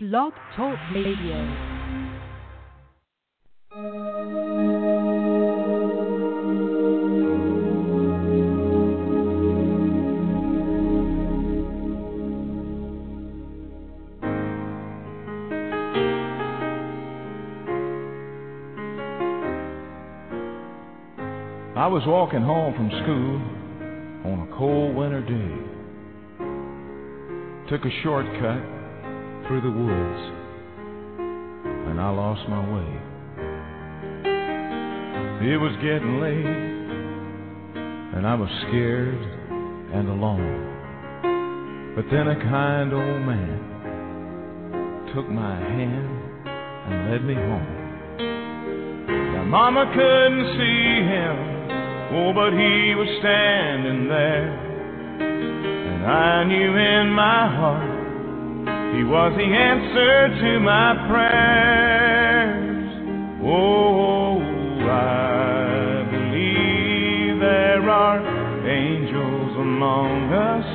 Blog Talk Radio. I was walking home from school on a cold winter day. Took a shortcut through the woods and I lost my way. It was getting late and I was scared and alone. But then a kind old man took my hand and led me home. Now, Mama couldn't see him, oh, but he was standing there. And I knew in my heart he was the answer to my prayers. Oh, I believe there are angels among us,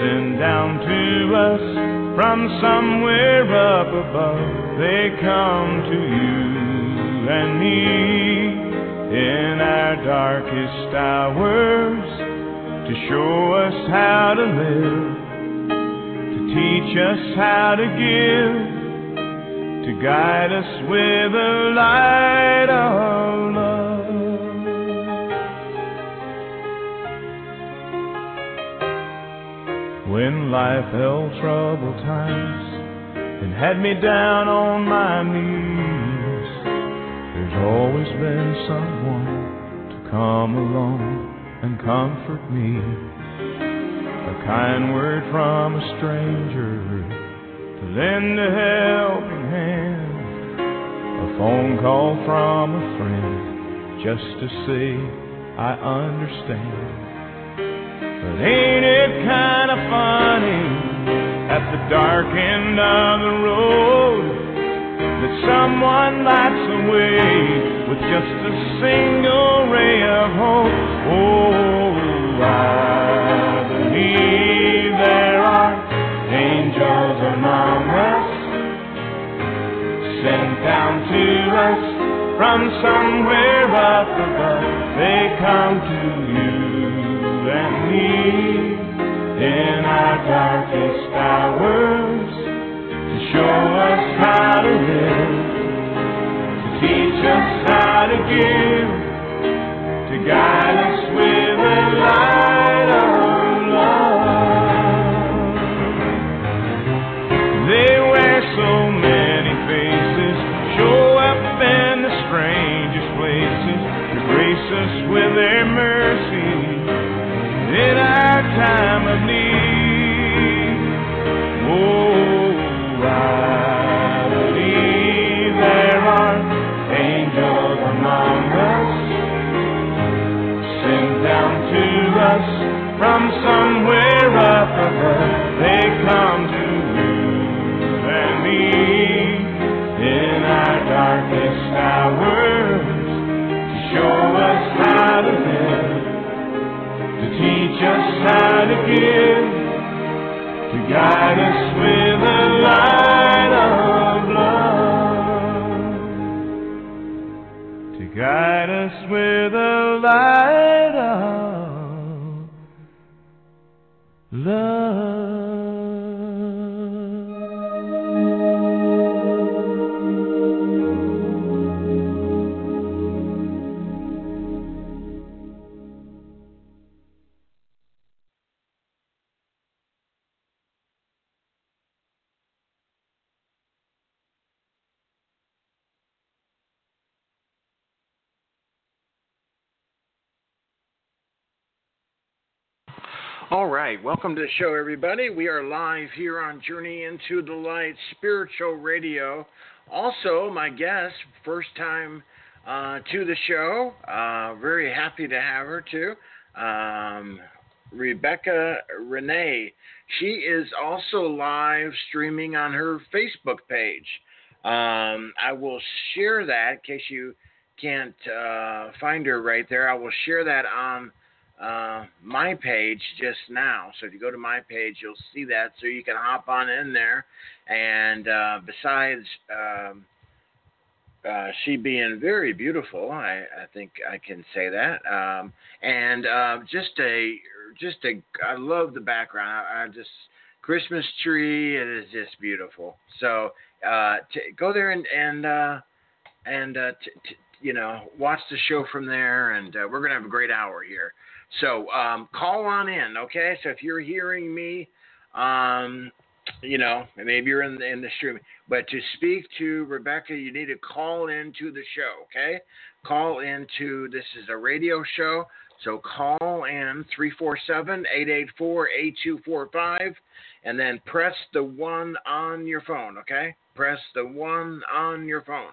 sent down to us from somewhere up above. They come to you and me in our darkest hours to show us how to live teach us how to give, to guide us with the light of love. When life held troubled times and had me down on my knees, there's always been someone to come along and comfort me kind word from a stranger to lend a helping hand, a phone call from a friend just to say I understand. But ain't it kind of funny at the dark end of the road that someone lights the way with just a single ray of hope? Oh, I angels among us, sent down to us from somewhere up above. They come to you and me in our darkest hours to show us how to live, to teach us how to give, to guide us with the light right, welcome to the show, everybody. We are live here on Journey into the Light Spiritual Radio. Also, my guest, first time uh, to the show. Uh, very happy to have her too. Um, Rebekah Renee. She is also live streaming on her Facebook page. Um, I will share that in case you can't uh, find her right there. I will share that on uh, my page just now. So if you go to my page, you'll see that. So you can hop on in there. And uh, besides um, uh, she being very beautiful, I, I think I can say that. Um, and uh, just a, just a, I love the background. I, I just Christmas tree. It is just beautiful. So uh, t- go there and and uh, and t- t- you know watch the show from there. And we're gonna have a great hour here. So um, call on in, okay? So if you're hearing me, um, you know, maybe you're in the, in the stream, but to speak to Rebekah, you need to call into the show, okay? Call into this is a radio show, so call in 347-884-8245 and then press the one on your phone, okay? Press the one on your phone.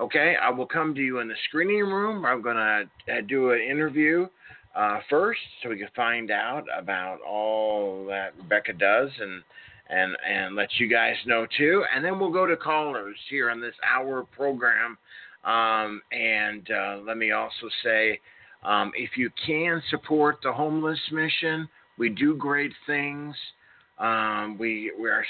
Okay, I will come to you in the screening room. I'm going to uh, do an interview uh, first so we can find out about all that Rebekah does and and and let you guys know too. And then we'll go to callers here on this hour program. Um, and uh, let me also say, um, if you can support the homeless mission, we do great things. Um, we we're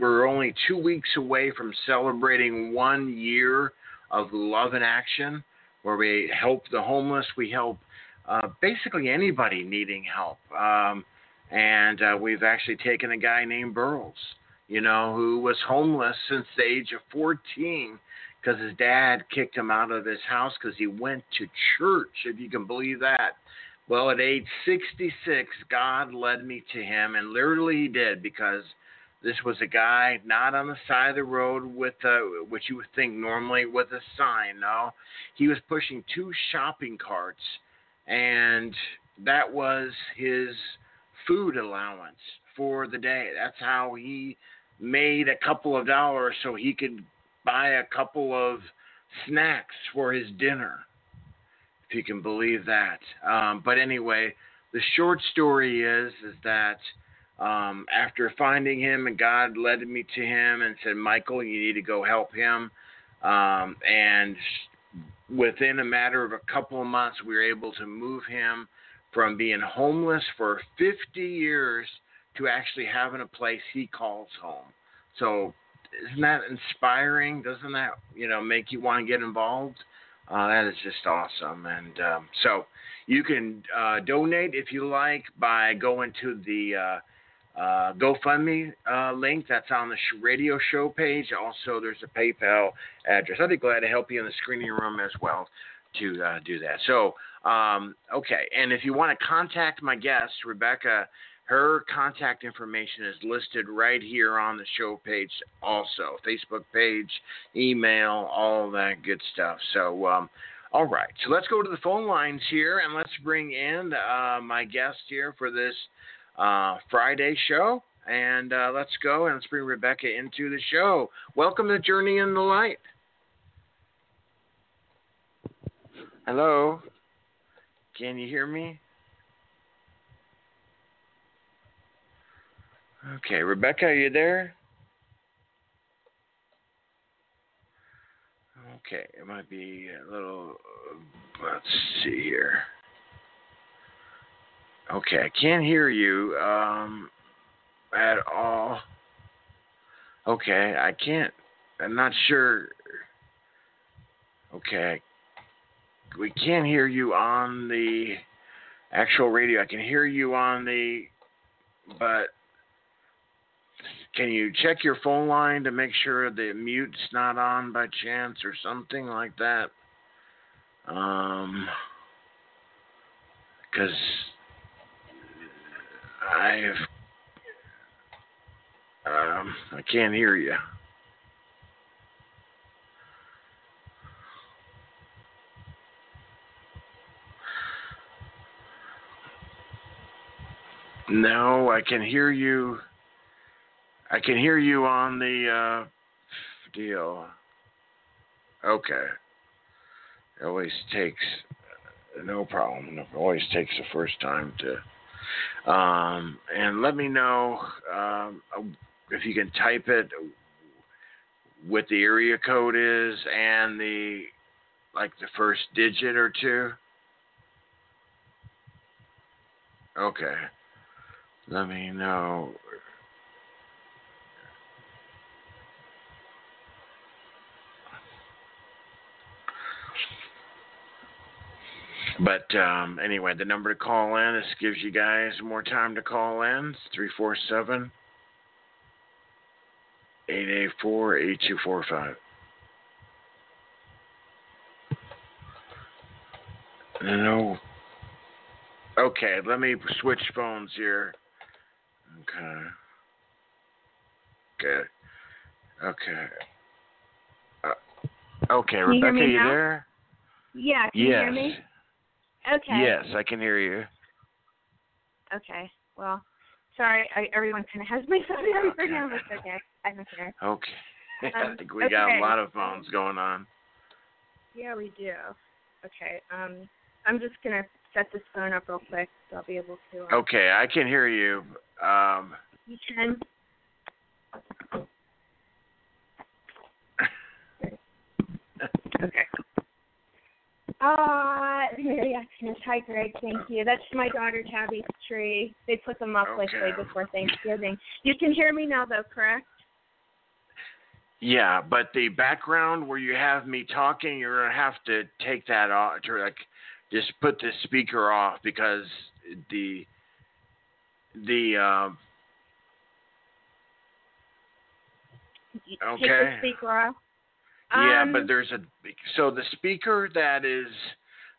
we're only two weeks away from celebrating one year of Love in Action, where we help the homeless. We help uh, basically anybody needing help. Um, and uh, we've actually taken a guy named Burles, you know, who was homeless since the age of 14 because his dad kicked him out of his house because he went to church, if you can believe that. Well, at age 66, God led me to him, and literally he did because this was a guy not on the side of the road with a, what you would think normally with a sign. No, he was pushing two shopping carts and that was his food allowance for the day. That's how he made a couple of dollars so he could buy a couple of snacks for his dinner, if you can believe that. Um, but anyway, the short story is is that um, after finding him and God led me to him and said, Michael, you need to go help him. Um, and within a matter of a couple of months, we were able to move him from being homeless for 50 years to actually having a place he calls home. So, isn't that inspiring? Doesn't that you know make you want to get involved? Uh, that is just awesome. And um, so, you can uh, donate if you like by going to the uh, GoFundMe uh, link that's on the radio show page. Also, there's a PayPal address. I'd be glad to help you in the screening room as well to uh, do that. So, um, okay, and if you want to contact my guest, Rebekah, her contact information is listed right here on the show page, also Facebook page, email, all that good stuff. So, um, all right, so let's go to the phone lines here and let's bring in uh, my guest here for this uh, Friday show. And uh, let's go and let's bring Rebekah into the show. Welcome to Journey in the Light. Hello. Can you hear me? Okay, Rebekah, are you there? Okay, it might be a little. Uh, let's see here. Okay, I can't hear you um, at all. Okay, I can't. I'm not sure. Okay, we can't hear you on the actual radio. I can hear you on the, but can you check your phone line to make sure the mute's not on by chance or something like that? Um, because I've um, I can't hear you. No, I can hear you. I can hear you on the uh, deal. Okay. It always takes no problem. It always takes the first time to um, and let me know um, if you can type it what the area code is and the like the first digit or two. Okay. Let me know. But um, anyway, the number to call in, this gives you guys more time to call in. It's 347 884 8245. No. Okay, let me switch phones here. Okay. Okay. Okay. Uh, okay, you Rebekah, me you there? Yeah, can yes. you hear me? Okay. Yes, I can hear you. Okay. Well, sorry, I, everyone kind of has my phone number Okay. now, but okay. I'm here. Okay. I Um, think we got okay. a lot of phones going on. Yeah, we do. Okay. Um, I'm just gonna set this phone up real quick, so I'll be able to. Uh, Okay, I can hear you. Um, You can. Okay. Uh, Mary. Hi, Greg. Thank you. That's my daughter Tabby's tree. They put them up like way Okay. before Thanksgiving. You can hear me now, though, correct? yeah, but the background where you have me talking, you're gonna have to take that off. To like, just put the speaker off because the the um, Take Okay. the speaker off. Yeah, Um, but there's a so the speaker that is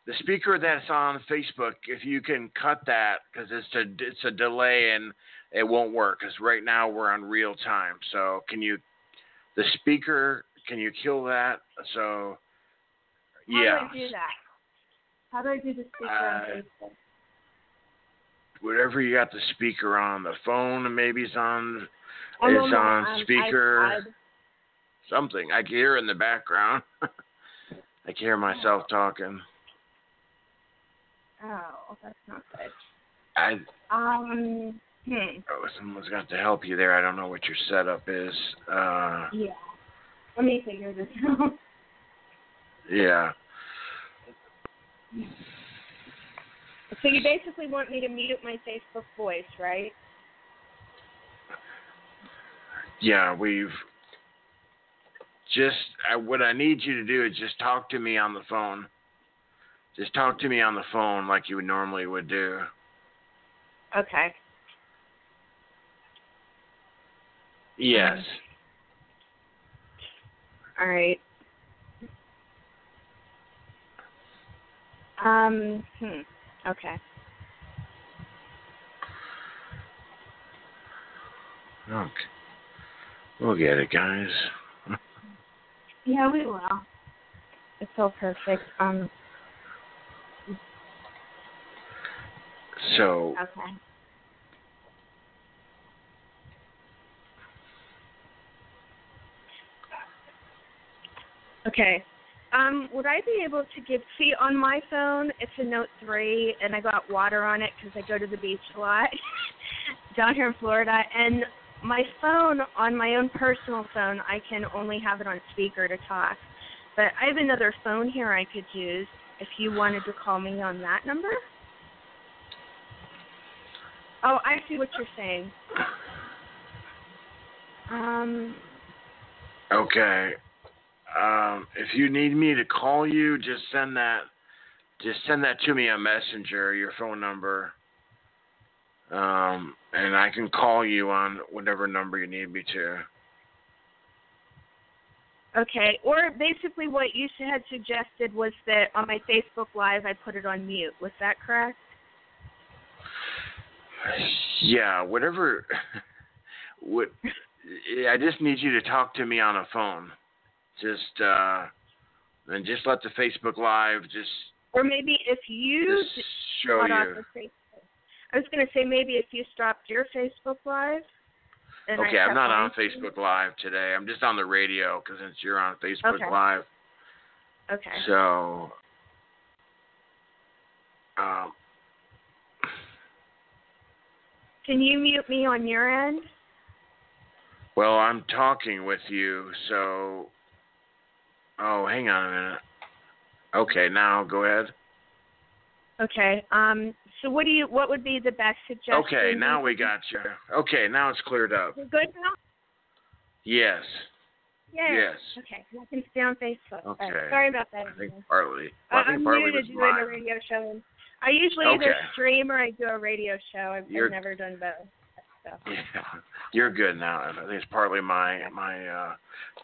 the speaker that's on Facebook. If you can cut that because it's a it's a delay and it won't work because right now we're on real time. So can you the speaker? Can you kill that? So How yeah, do I do that? How do I do the speaker Uh, on Facebook? whatever you got the speaker on the phone, maybe it's on I'm it's my, on um, speaker. Something. I can hear in the background. I can hear myself talking. Oh, that's not good. I Um, hmm. Oh, someone's got to help you there. I don't know what your setup is. Uh, Yeah. Let me figure this out. yeah. So you basically want me to mute my Facebook voice, right? Yeah, we've just, I, what I need you to do is just talk to me on the phone. Just talk to me on the phone like you would normally would do. Okay. Yes. All right. Um, hmm. Okay. Okay. We'll get it, guys. Yeah, we will. It's so perfect. Um, So, okay. Okay. Um, would I be able to give? See, on my phone, it's a Note three, and I got water on it because I go to the beach a lot down here in Florida. And my phone, on my own personal phone, I can only have it on speaker to talk. But I have another phone here I could use if you wanted to call me on that number. Oh, I see what you're saying. Um, okay. Um, if you need me to call you, just send that. Just send that to me on Messenger, your phone number. Um, and I can call you on whatever number you need me to. okay. Or basically, what you had suggested was that on my Facebook Live, I put it on mute. Was that correct? Yeah, whatever. What? I just need you to talk to me on a phone. Just uh, and just let the Facebook Live just Or maybe if you just show you. I was going to say maybe if you stopped your Facebook Live. Okay, I'm not on. Facebook Live today. I'm just on the radio because since you're on Facebook Okay. Live, Okay. so um, Can you mute me on your end? well, I'm talking with you, so oh, hang on a minute. Okay, now go ahead. Okay. Um. So what do you? What would be the best suggestion? Okay, now we got you. Okay, now it's cleared up. We're good now. Yes. Yeah. Yes. Okay. I can stay on Facebook. Okay. Uh, sorry about that. I think partly. Uh, I think I'm partly new to doing a radio show. I usually either stream or I do a radio show. I've, I've never done both. So. Yeah, you're good now. I think it's partly my my uh,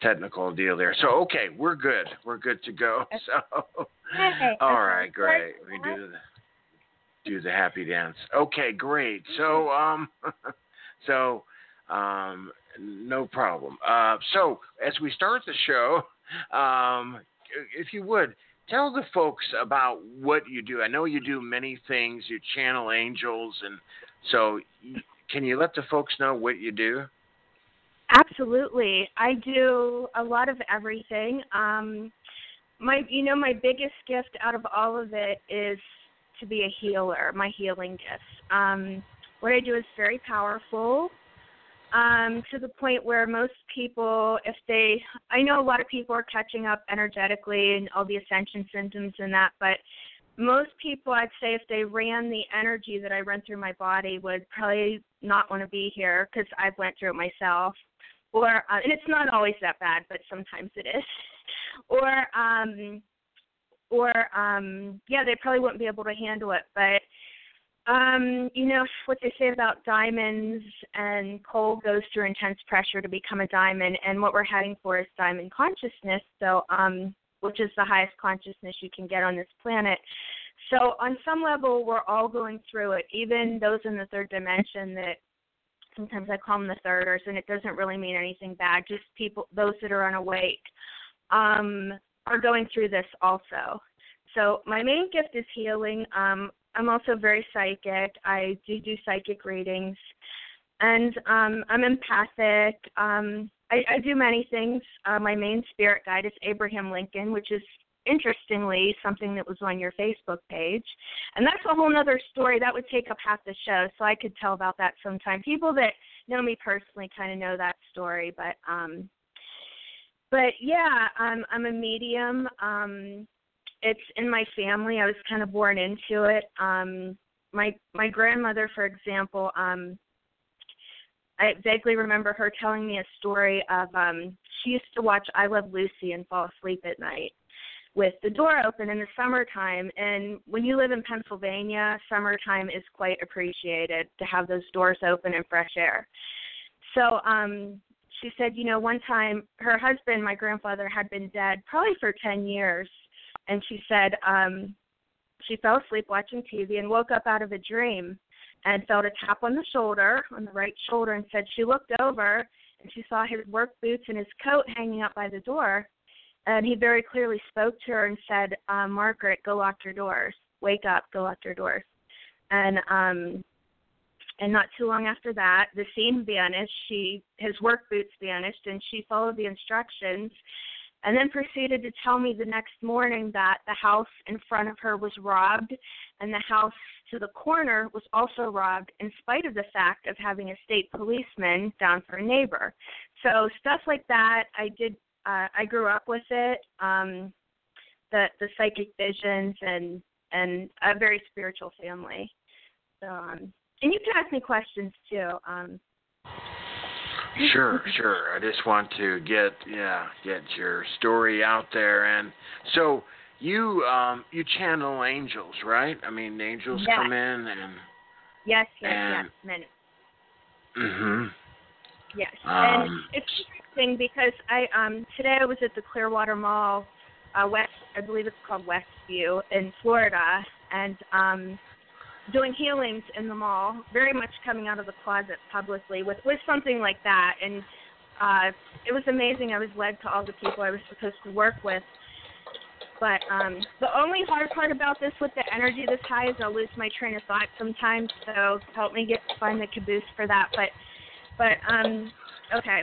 technical deal there. So okay, we're good. We're good to go. So Hey, all okay. right, great. We do do the happy dance. Okay, great. So um, so um, no problem. Uh, so as we start the show, um, if you would tell the folks about what you do. I know you do many things. You channel angels, and so can you let the folks know what you do? Absolutely. I do a lot of everything. Um my you know my biggest gift out of all of it is to be a healer, my healing gifts. Um what I do is very powerful. Um to the point where most people if they I know a lot of people are catching up energetically and all the ascension symptoms and that, but most people I'd say if they ran the energy that I run through my body would probably not want to be here because I've went through it myself or uh, and it's not always that bad, but sometimes it is. or um or um yeah, they probably wouldn't be able to handle it. But um, you know what they say about diamonds and coal goes through intense pressure to become a diamond and what we're heading for is diamond consciousness. So um which is the highest consciousness you can get on this planet. So on some level we're all going through it, even those in the third dimension that sometimes I call them the thirders, and it doesn't really mean anything bad. Just people, those that are unawake, um, are going through this also. So my main gift is healing. Um, I'm also very psychic. I do do psychic readings, and um, I'm empathic. Um, I, I do many things. Uh, my main spirit guide is Abraham Lincoln, which is interestingly something that was on your Facebook page. And that's a whole other story. That would take up half the show, so I could tell about that sometime. People that know me personally kind of know that story, but um but yeah, I'm I'm a medium. Um it's in my family. I was kind of born into it. Um my my grandmother, for example, um I vaguely remember her telling me a story of um she used to watch I Love Lucy and fall asleep at night with the door open in the summertime and when you live in Pennsylvania, summertime is quite appreciated to have those doors open and fresh air. So um she said, you know, one time her husband, my grandfather, had been dead probably for 10 years and she said um she fell asleep watching TV and woke up out of a dream and felt a tap on the shoulder, on the right shoulder, and said she looked over and she saw his work boots and his coat hanging up by the door. And he very clearly spoke to her and said, uh, Margaret, go lock your doors. Wake up, go lock your doors. And um and not too long after that, the scene vanished. She his work boots vanished and she followed the instructions and then proceeded to tell me the next morning that the house in front of her was robbed and the house to the corner was also robbed in spite of the fact of having a state policeman down for a neighbor. So stuff like that I did uh I grew up with it. Um the the psychic visions and and a very spiritual family. So um and you can ask me questions too. Um Sure, sure. I just want to get yeah, get your story out there and so you um you channel angels, right? I mean angels Yes. come in and yes, yes, And- yes, many. mhm. Yes, and Um, it's interesting because I um today I was at the Clearwater Mall, uh, West I believe it's called Westview in Florida, and um doing healings in the mall, very much coming out of the closet publicly with with something like that, and uh it was amazing. I was led to all the people I was supposed to work with. But um the only hard part about this with the energy this high is I'll lose my train of thought sometimes, so help me get find the caboose for that. But but um okay.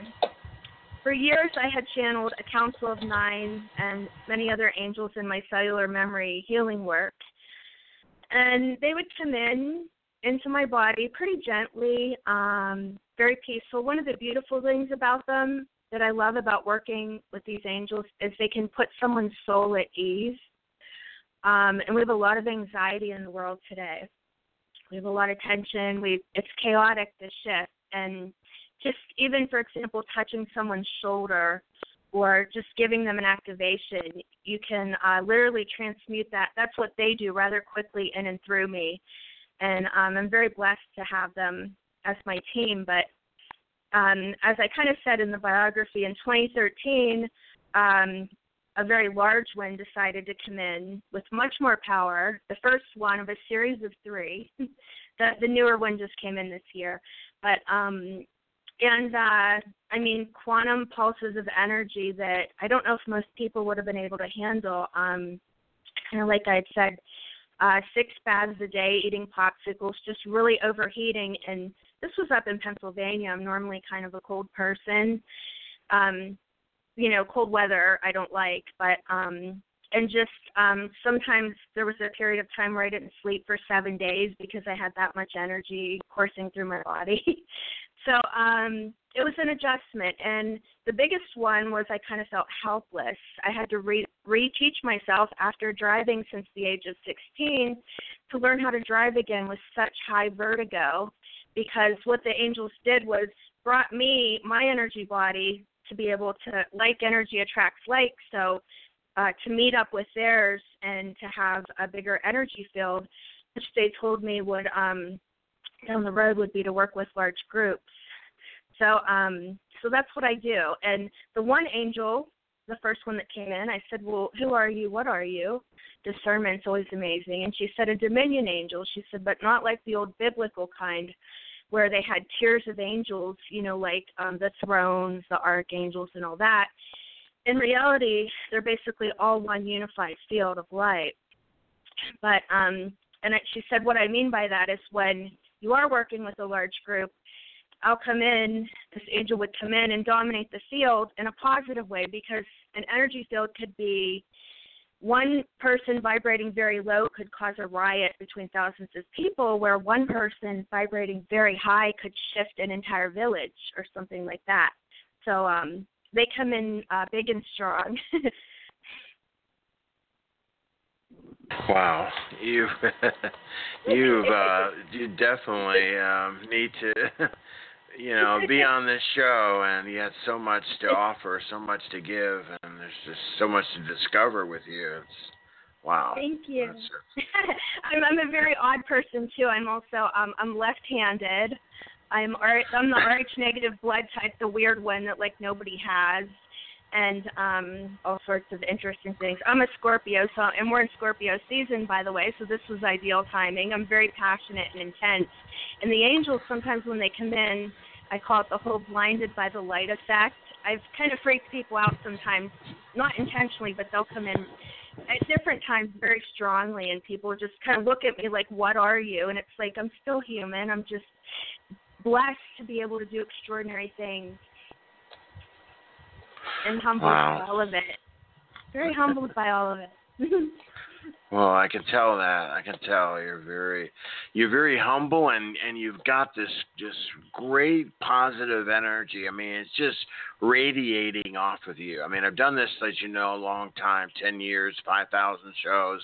For years I had channeled a council of nine and many other angels in my cellular memory healing work. And they would come in into my body pretty gently, um, very peaceful. One of the beautiful things about them that I love about working with these angels is they can put someone's soul at ease. Um, and we have a lot of anxiety in the world today. We have a lot of tension. We it's chaotic this shift, and just even for example, touching someone's shoulder or just giving them an activation, you can uh, literally transmute that. That's what they do rather quickly in and through me, and um, I'm very blessed to have them as my team. But um, as I kind of said in the biography, in 2013, um, a very large one decided to come in with much more power. The first one of a series of three. the the newer one just came in this year, but um, and uh, I mean quantum pulses of energy that I don't know if most people would have been able to handle. Um, kind of like I had said, uh, six baths a day, eating popsicles, just really overheating. And this was up in Pennsylvania. I'm normally kind of a cold person. Um, you know, cold weather I don't like, but um and just um sometimes there was a period of time where I didn't sleep for 7 days because I had that much energy coursing through my body. so um it was an adjustment and the biggest one was I kind of felt helpless. I had to re reteach myself after driving since the age of 16 to learn how to drive again with such high vertigo because what the angels did was brought me my energy body to be able to like energy attracts like so uh, to meet up with theirs and to have a bigger energy field which they told me would um down the road would be to work with large groups. So um so that's what i do. And the one angel the first one that came in i said well who are you? What are you? Discernment's always amazing. And she said a dominion angel. She said but not like the old biblical kind where they had tiers of angels, you know, like um, the thrones, the archangels, and all that. In reality, they're basically all one unified field of light. But um, and she said, what I mean by that is when you are working with a large group, I'll come in, this angel would come in and dominate the field in a positive way because an energy field could be one person vibrating very low could cause a riot between thousands of people, where one person vibrating very high could shift an entire village or something like that. So um, they come in uh, big and strong. wow, you you've uh, you definitely um, need to you know, be on this show, and you had so much to offer, so much to give, and there's just so much to discover with you. It's wow. Thank you. I'm I'm a very odd person too. I'm also um I'm left-handed. I'm I'm the RH negative blood type, the weird one that like nobody has, and um all sorts of interesting things. I'm a Scorpio, so and we're in Scorpio season, by the way, so this was ideal timing. I'm very passionate and intense, and the angels sometimes when they come in I call it the whole blinded by the light effect. I've kind of freaked people out sometimes, not intentionally, but they'll come in at different times very strongly, and people just kind of look at me like, "What are you?" And it's like I'm still human. I'm just blessed to be able to do extraordinary things, and humbled wow. by all of it. Very humbled by all of it. Well, I can tell that. I can tell you're very, you're very humble, and and you've got this just great positive energy. I mean, it's just radiating off of you. I mean, I've done this, as you know, a long time, ten years, five thousand shows,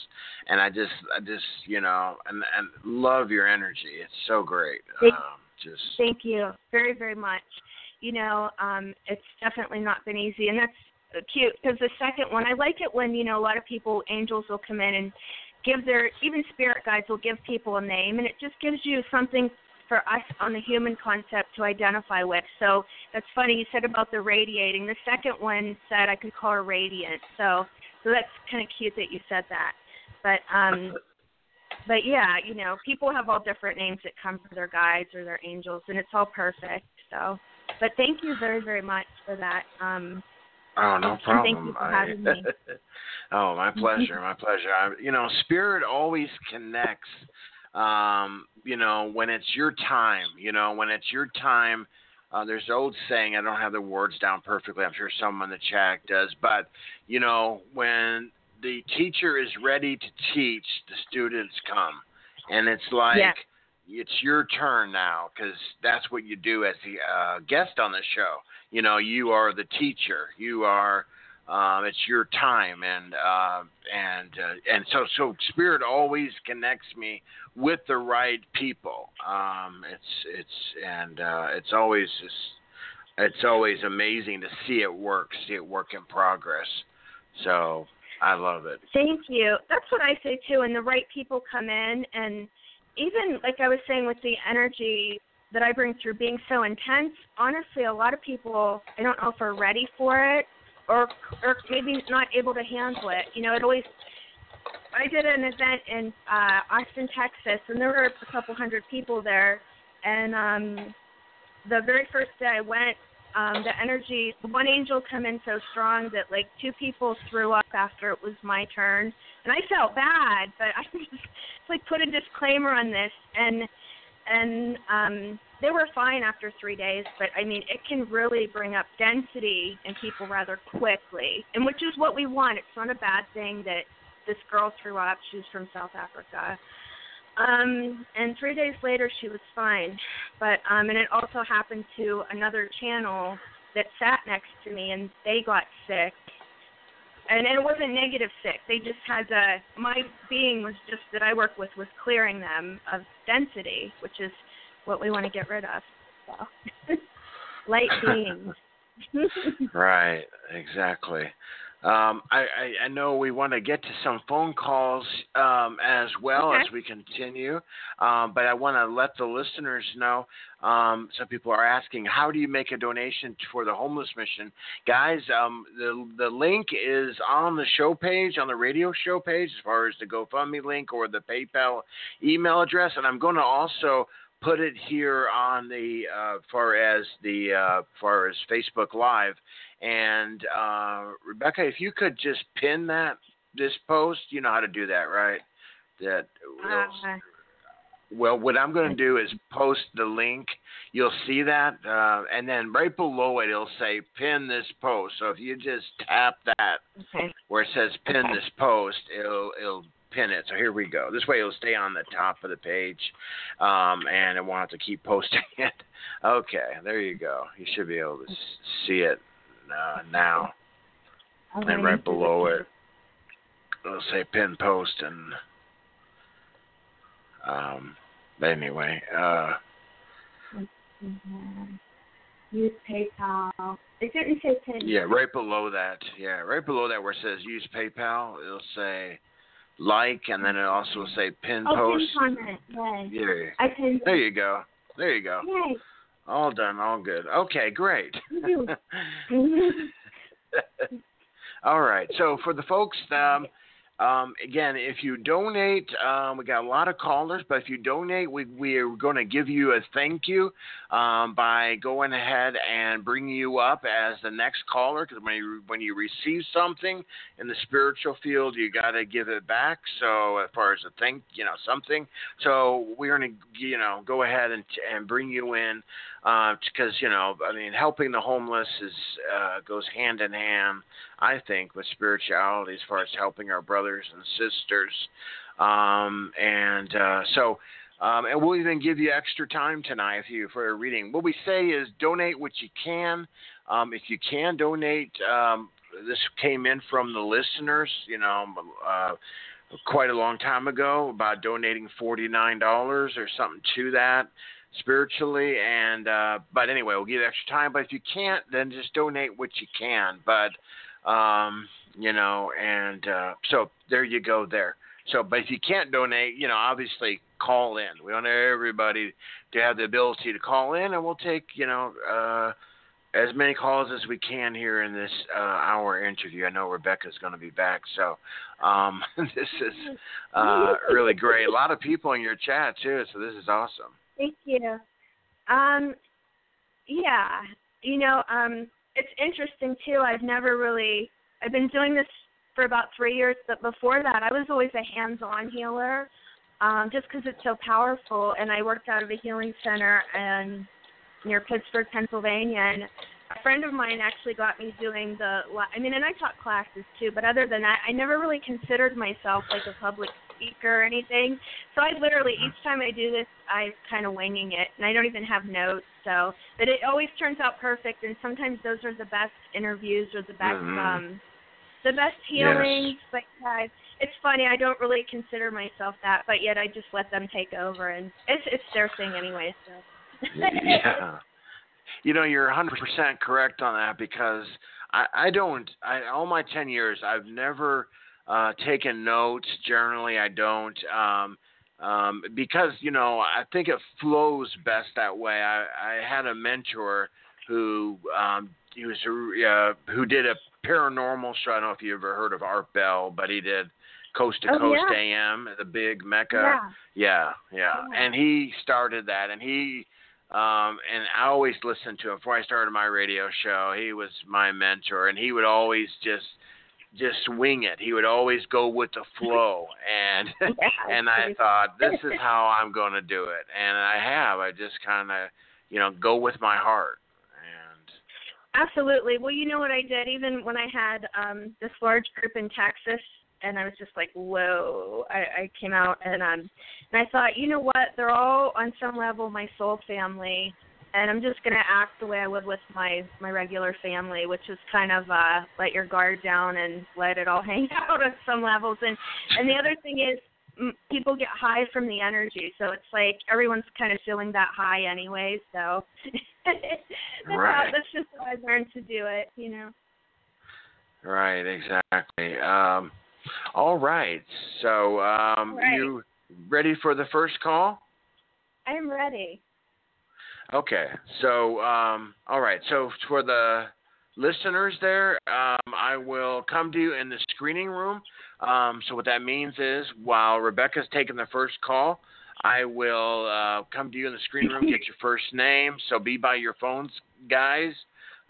and I just, I just, you know, and and love your energy. It's so great. Thank, um, just thank you very, very much. You know, um, it's definitely not been easy, and that's cute because the second one, I like it when you know a lot of people, angels will come in and give their even spirit guides will give people a name, and it just gives you something for us on the human concept to identify with. So that's funny you said about the radiating. The second one said I could call her radiant. So so that's kind of cute that you said that. But um but yeah, you know, people have all different names that come from their guides or their angels and it's all perfect. So but thank you very, very much for that. Um Oh, no problem. Thank you for having me. oh, my pleasure, my pleasure. I, you know, spirit always connects. Um, you know, when it's your time. You know, when it's your time. Uh, there's an old saying. I don't have the words down perfectly. I'm sure someone in the chat does. But you know, when the teacher is ready to teach, the students come, and it's like. Yeah it's your turn now because that's what you do as the uh, guest on the show. You know, you are the teacher. You are Um, it's your time, and uh, and uh, and so so spirit always connects me with the right people. Um, it's it's and uh, it's always just, it's always amazing to see it work, see it work in progress. So I love it. Thank you. That's what I say too. And the right people come in, and even like I was saying with the energy that I bring through being so intense. Honestly, a lot of people I don't know if are ready for it or or maybe not able to handle it. You know, it always. I did an event in uh, Austin, Texas, and there were a couple hundred people there. And um, the very first day I went, um, the energy, one angel come in so strong that like two people threw up after it was my turn, and I felt bad, but I just like put a disclaimer on this, and and um, they were fine after three days, but I mean, it can really bring up density in people rather quickly, and which is what we want. It's not a bad thing that this girl threw up. She's from South Africa. Um, and three days later, she was fine. But um, and it also happened to another channel that sat next to me, and they got sick. And, and it wasn't negative sick. They just had a. My being was just that I work with was clearing them of density, which is what we want to get rid of. So. Light beings. right, exactly. Um, I, I, I, know we want to get to some phone calls um, as well okay. as we continue, um, but I want to let the listeners know. Um, some people are asking, how do you make a donation for the homeless mission, guys? Um, the the link is on the show page, on the radio show page, as far as the GoFundMe link or the PayPal email address, and I'm going to also put it here on the uh, far as the uh, far as Facebook Live. And uh, Rebekah, if you could just pin that this post, you know how to do that, right? That uh, well, what I'm going to do is post the link. You'll see that, uh, and then right below it, it'll say "pin this post." So if you just tap that okay. where it says "pin okay. this post," it'll it'll pin it. So here we go. This way it'll stay on the top of the page, um, and it won't have to keep posting it. Okay, there you go. You should be able to see it uh, now. And right below it, it'll say pin post and. Um, anyway, uh, use PayPal. It didn't say pin. Yeah, right below that. Yeah, right below that where it says use PayPal, it'll say like, and then it also will say pin oh, post. pin comment. Yay. Yeah. I pinned. There you go. There you go. Yay. All done. All good. Okay, great. all right. So for the folks, um, um, again, if you donate, um, we got a lot of callers, but if you donate, we, we are going to give you a thank you um, by going ahead and bringing you up as the next caller. Because when you when you receive something in the spiritual field, you got to give it back. So as far as a thank, you know, something. So we're going to you know go ahead and and bring you in because uh, you know, I mean, helping the homeless is uh, goes hand in hand, I think, with spirituality as far as helping our brothers and sisters, um, and uh, so. Um, and we'll even give you extra time tonight if you for a reading. What we say is donate what you can. Um, if you can donate, um, this came in from the listeners. You know, uh, quite a long time ago about donating forty nine dollars or something to that spiritually and uh but anyway we'll give extra time but if you can't then just donate what you can but um you know and uh so there you go there so but if you can't donate you know obviously call in we want everybody to have the ability to call in and we'll take you know uh as many calls as we can here in this uh, hour interview. I know Rebekah's going to be back, so um, this is uh, really great. A lot of people in your chat too, so this is awesome. Thank you. Um, yeah, you know, um, it's interesting too. I've never really. I've been doing this for about three years, but before that, I was always a hands-on healer, um, just because it's so powerful. And I worked out of a healing center and near Pittsburgh, Pennsylvania, and a friend of mine actually got me doing the. I mean, and I taught classes too, but other than that, I never really considered myself like a public speaker or anything. So I literally each time I do this, I'm kind of winging it, and I don't even have notes. So, but it always turns out perfect, and sometimes those are the best interviews or the best mm-hmm. um the best healings. But yeah, it's funny. I don't really consider myself that, but yet I just let them take over, and it's it's their thing anyway. So. yeah. You know, you're 100% correct on that because I, I don't. I all my 10 years, I've never uh, taken notes. Generally, I don't. Um, um, because you know, I think it flows best that way. I, I had a mentor who um, he was uh, who did a paranormal show. I don't know if you ever heard of Art Bell, but he did Coast to Oh, Coast yeah. AM, the big mecca. Yeah. Yeah, yeah. Yeah. And he started that, and he, um, and I always listened to him before I started my radio show. He was my mentor, and he would always just, just swing it. He would always go with the flow, and Yeah, and I thought this is how I'm going to do it, and I have. I just kind of, you know, go with my heart, and Absolutely. Well, you know what I did? Even when I had um this large group in Texas and I was just like, Whoa. I, I came out and um and I thought, you know what, they're all on some level my soul family and I'm just gonna act the way I would with my my regular family, which is kind of uh let your guard down and let it all hang out at some levels and and the other thing is m- people get high from the energy, so it's like everyone's kind of feeling that high anyway. So that's, how, that's just how I learned to do it, you know. right, exactly. Um, all right. So, um, All right. you ready for the first call? I am ready. Okay. So, um, all right. So for the listeners there, um, I will come to you in the screening room. Um, so what that means is, while Rebekah's taking the first call, I will uh, come to you in the screening room, get your first name. So be by your phones, guys.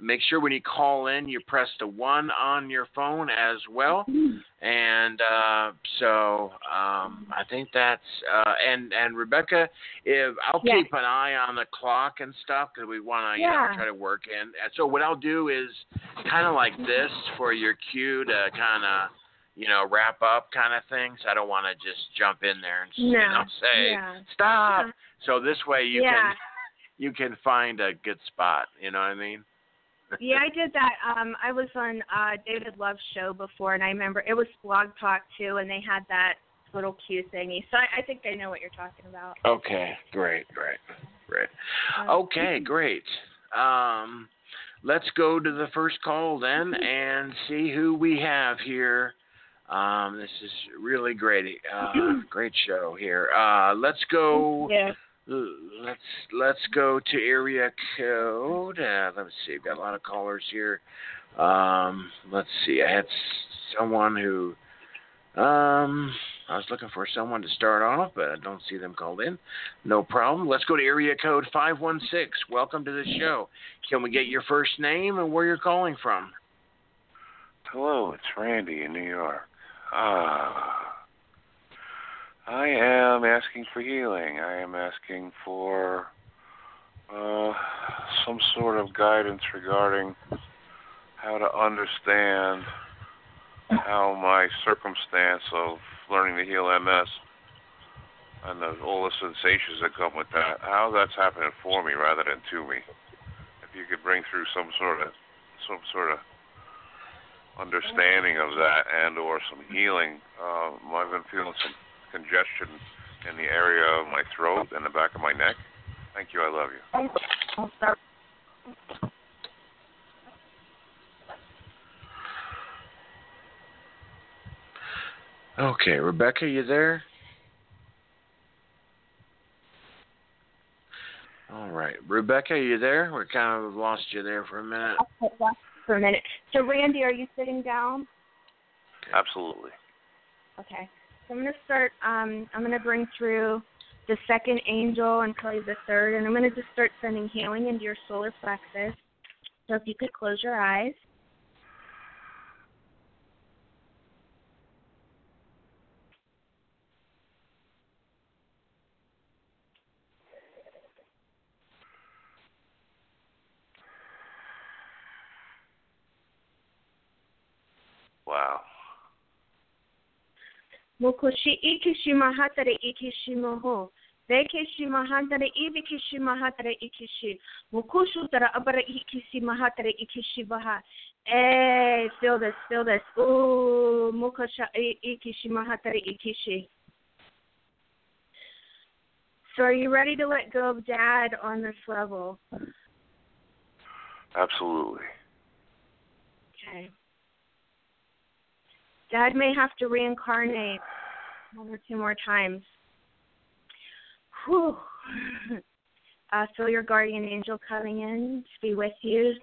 Make sure when you call in, you press the one on your phone as well. And uh, so um, I think that's uh, and and Rebekah, if I'll Yeah. keep an eye on the clock and stuff because we want to you know try to work in. And so what I'll do is kind of like this for your cue to kind of you know wrap up kind of things. I don't want to just jump in there and you know say Yeah. stop. Uh-huh. So this way you yeah. can you can find a good spot. You know what I mean? Yeah, I did that. Um, I was on uh David Love's show before, and I remember it was Blog Talk too, and they had that little cue thingy. So I, I think I know what you're talking about. Okay, great, great, great. Uh, Okay, great. Um, let's go to the first call then and see who we have here. Um, this is really great. Uh, great show here. Uh, let's go. Yeah. Let's let's go to area code. Uh, let's see. We've got a lot of callers here. Um, let's see. I had someone who. Um, I was looking for someone to start off, but I don't see them called in. No problem. Let's go to area code 516. Welcome to the show. Can we get your first name and where you're calling from? Hello, it's Randy in New York. Ah. I am asking for healing. I am asking for uh, some sort of guidance regarding how to understand how my circumstance of learning to heal MS and the, all the sensations that come with that, how that's happening for me rather than to me. If you could bring through some sort of some sort of understanding of that and or some healing. Uh, I've been feeling some congestion in the area of my throat and the back of my neck. Thank you. I love you. Okay, Rebekah, you there? All right, Rebekah, you there? We kind of lost you there for a minute. I'll for a minute. So Randy, are you sitting down? Absolutely. Okay. I'm going to start. Um, I'm going to bring through the second angel and probably the third, and I'm going to just start sending healing into your solar plexus. So if you could close your eyes. Wow. Mokoshi ikishima hatare ikishimoho. Ibikishi mahatara ikishi. Mukushu tara abara ikishi baha. Hey, eh, feel this, feel this. Ooh, mukasha ikishi mahatara ikishi. So are you ready to let go of dad on this level? Absolutely. Okay. Dad may have to reincarnate one or two more times. Whew. Uh, feel your guardian angel coming in to be with you.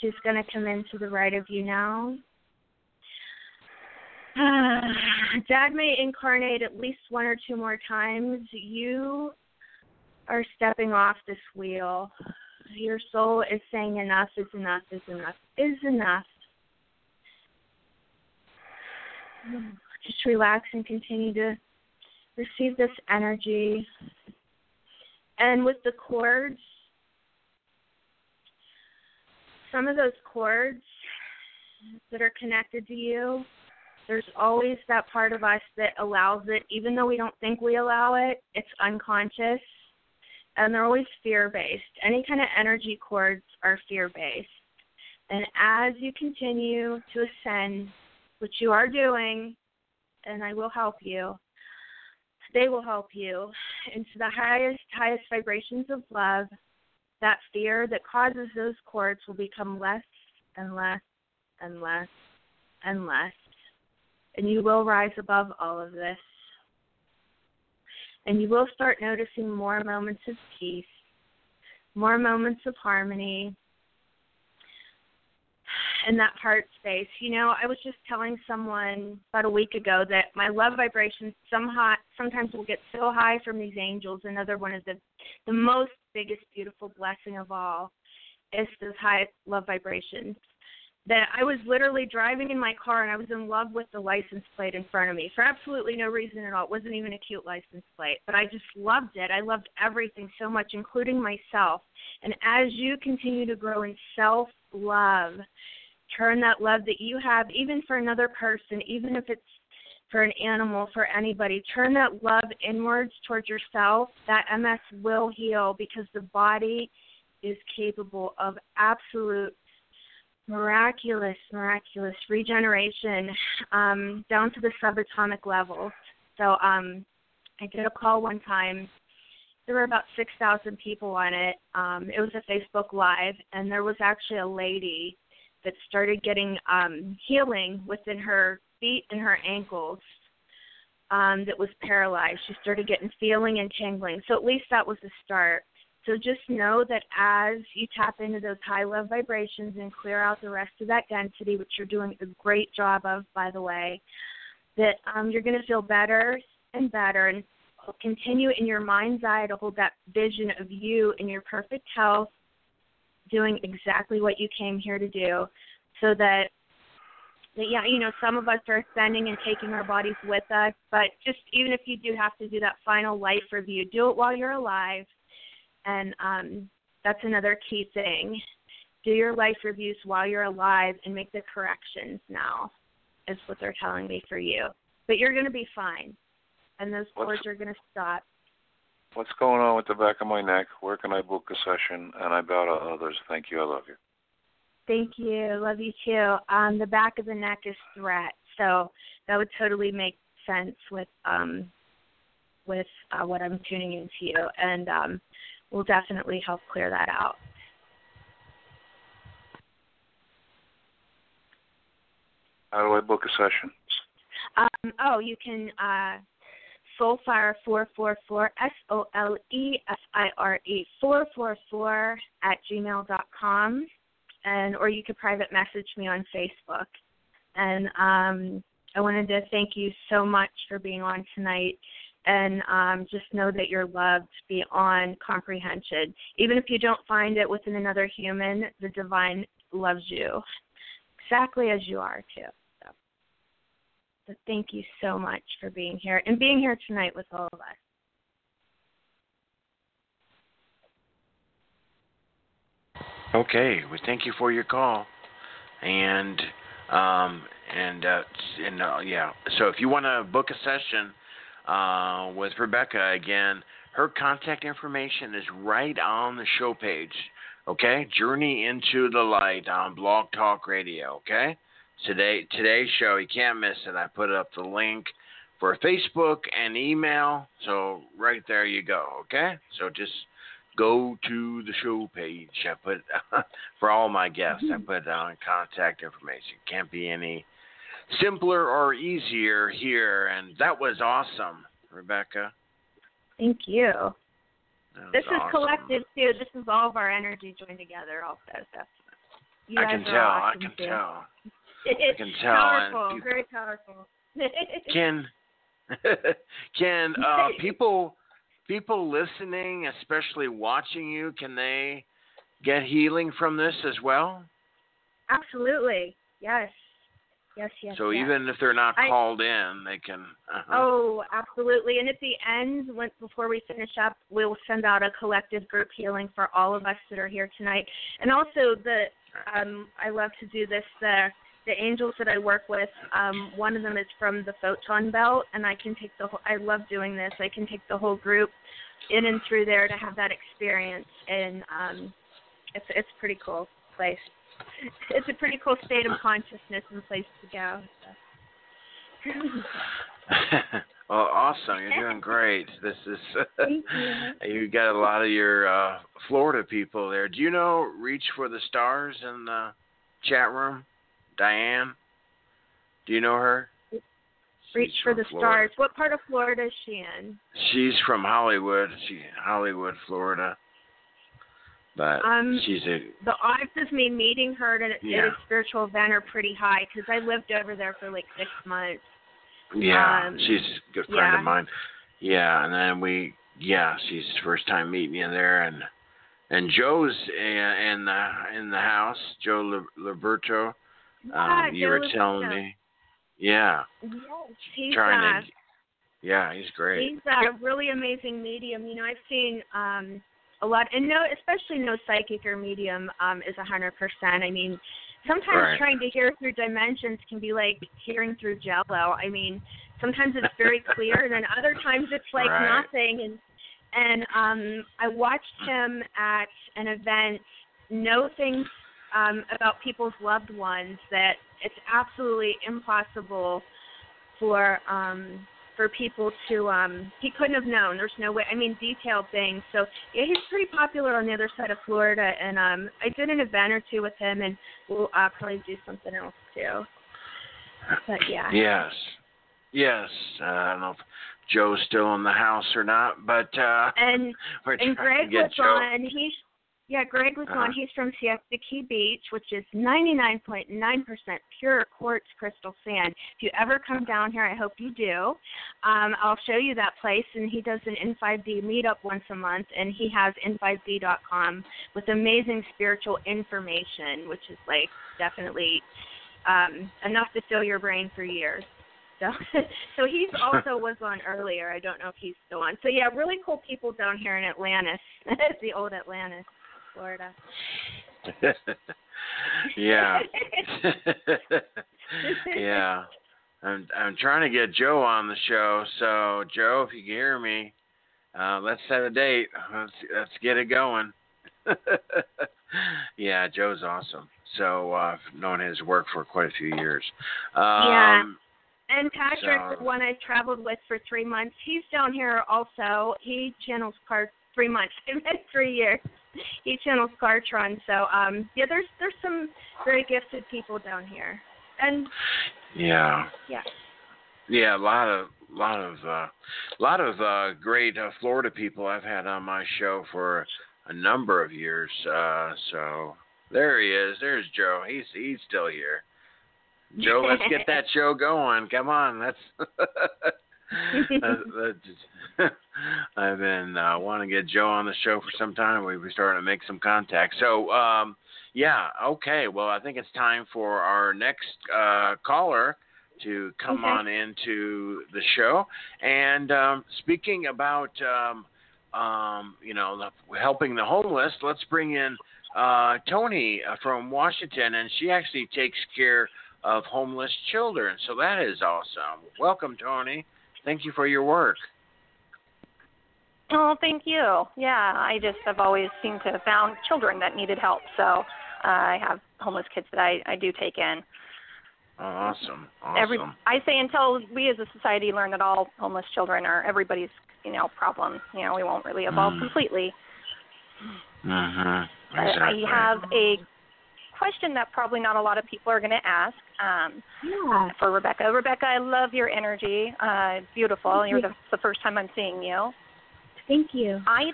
She's going to come in to the right of you now. Dad may incarnate at least one or two more times. You are stepping off this wheel. Your soul is saying enough is enough is enough is enough. Just relax and continue to receive this energy. And with the cords, some of those cords that are connected to you, there's always that part of us that allows it, even though we don't think we allow it, it's unconscious. And they're always fear based. Any kind of energy cords are fear based. And as you continue to ascend, which you are doing, and I will help you, they will help you into the highest, highest vibrations of love. That fear that causes those cords will become less and less and less and less. And you will rise above all of this. And you will start noticing more moments of peace, more moments of harmony, in that heart space. You know, I was just telling someone about a week ago that my love vibrations somehow sometimes will get so high from these angels. Another one of the the most biggest beautiful blessing of all is those high love vibrations. That I was literally driving in my car and I was in love with the license plate in front of me for absolutely no reason at all. It wasn't even a cute license plate, but I just loved it. I loved everything so much, including myself. And as you continue to grow in self love, turn that love that you have, even for another person, even if it's for an animal, for anybody, turn that love inwards towards yourself. That MS will heal because the body is capable of absolute miraculous, miraculous regeneration um, down to the subatomic level. So um, I did a call one time. There were about 6,000 people on it. Um, it was a Facebook Live, and there was actually a lady that started getting um, healing within her feet and her ankles um, that was paralyzed. She started getting feeling and tingling. So at least that was the start. So just know that as you tap into those high love vibrations and clear out the rest of that density, which you're doing a great job of, by the way, that um, you're going to feel better and better and continue in your mind's eye to hold that vision of you in your perfect health doing exactly what you came here to do so that that yeah you know some of us are ascending and taking our bodies with us but just even if you do have to do that final life review do it while you're alive. And um that's another key thing. Do your life reviews while you're alive and make the corrections now is what they're telling me for you. But you're going to be fine. And those cords are going to stop What's going on with the back of my neck? Where can I book a session? And I bow to others. Thank you. I love you. Thank you. Love you too. Um, the back of the neck is threat, so that would totally make sense with um, with uh, what I'm tuning into you, and um, we'll definitely help clear that out. How do I book a session? Um, oh, you can uh, solefire444, S O L E F I R E 444 at gmail dot com, and or you could private message me on Facebook. And um, I wanted to thank you so much for being on tonight. And um, just know that you're loved beyond comprehension. Even if you don't find it within another human, the divine loves you exactly as you are, too. So thank you so much for being here and being here tonight with all of us. Okay, well, thank you for your call, and um, and uh, and uh, yeah. So if you want to book a session uh, with Rebekah again, her contact information is right on the show page. Okay, Journey into the Light on Blog Talk Radio. Okay, today today's show you can't miss it. I put up the link for Facebook and email, so right there you go. Okay, so just go to the show page. I put for all my guests. I mm-hmm. put down contact information. Can't be any simpler or easier here, and that was awesome, Rebekah. Thank you. This is awesome. collective too. This is all of our energy joined together. Also, so you I guys can are tell. I awesome, can too. tell. It's can tell, Powerful, you- very powerful. Can can uh, people people listening, especially watching you, can they get healing from this as well? Absolutely. Yes. Yes. Yes. so yes. even if they're not I- called in, they can. Uh-huh. Oh, absolutely. And at the end, when, before we finish up, we'll send out a collective group healing for all of us that are here tonight. And also, the um, I love to do this. The the angels that I work with, um, one of them is from the photon belt, and I can take the. Whole, I love doing this. I can take the whole group in and through there to have that experience, and um, it's it's a pretty cool place. It's a pretty cool state of consciousness and place to go. So. well, awesome! You're doing great. This is Thank you. you got a lot of your uh, Florida people there. Do you know Reach for the Stars in the chat room? Diane, do you know her? Reach She's for the Florida. stars. What part of Florida is she in? She's from Hollywood. She Hollywood, Florida. But Um, she's a The odds of me meeting her at, a- at a spiritual event are pretty high because I lived over there for like six months. yeah. um, she's a good friend yeah. of mine. Yeah, and then we yeah, she's first time meeting you there, and and Joe's in, in the in the house. Joe Li- Liberto. Um, you were telling me. Yeah, Yes, he's trying uh, to. Yeah, he's great. he's a really amazing medium. You know, I've seen um a lot, and no, especially no psychic or medium um is a hundred percent. I mean, sometimes Right. trying to hear through dimensions can be like hearing through Jello. I mean, sometimes it's very clear, and then other times it's like Right. nothing. And and um I watched him at an event know things um about people's loved ones that it's absolutely impossible for um for people to um he couldn't have known there's no way i mean detailed things so yeah he's pretty popular on the other side of florida and um i did an event or two with him and we'll uh, probably do something else too but yeah Yes. Yes. Uh, I don't know if Joe's still in the house or not, but uh and we're and greg to get was Joe. on he's yeah greg was Uh-huh. on he's from siesta key beach which is ninety nine point nine percent pure quartz crystal sand. If you ever come down here i hope you do. Um i'll show you that place and he does an n5d meetup once a month and he has n5d.com with amazing spiritual information which is like definitely um enough to fill your brain for years. So so he's also was on earlier. I don't know if he's still on. So yeah really cool people down here in atlantis. The old atlantis florida yeah. yeah. I'm I'm trying to get Joe on the show. So Joe, if you can hear me, uh, let's set a date. Let's let's get it going. yeah, Joe's awesome. So uh, I've known his work for quite a few years. Um, Yeah. And Patrick, So- the one I traveled with for three months, he's down here also. He channels cards three months. I meant three years. He channels Cartron. So um yeah, there's there's some very gifted people down here. And Yeah. yeah. Yeah, a lot of lot of uh lot of uh great uh, Florida people I've had on my show for a number of years. Uh so there he is. There's Joe. He's he's still here. Joe, let's get that show going. Come on, let's I've been uh, wanting to get Joe on the show for some time. We were starting to make some contact. So, um, yeah, okay. Well, I think it's time for our next uh, caller to come Okay. on into the show. And um, speaking about, um, um, you know, helping the homeless, let's bring in uh, Tony uh, from Washington, and she actually takes care of homeless children. So that is awesome. Welcome, Tony. Thank you for your work. Oh, thank you. Yeah, I just have always seemed to have found children that needed help. So uh, I have homeless kids that I, I do take in. Awesome. Awesome. Every, I say until we as a society learn that all homeless children are everybody's, you know, problem, you know, we won't really evolve Mm. completely. Mhm. I- Exactly. I have a question that probably not a lot of people are going to ask um, Yeah. for Rebekah. Rebekah, I love your energy. Uh, it's beautiful. Thank You're you. the, the first time I'm seeing you. Thank you I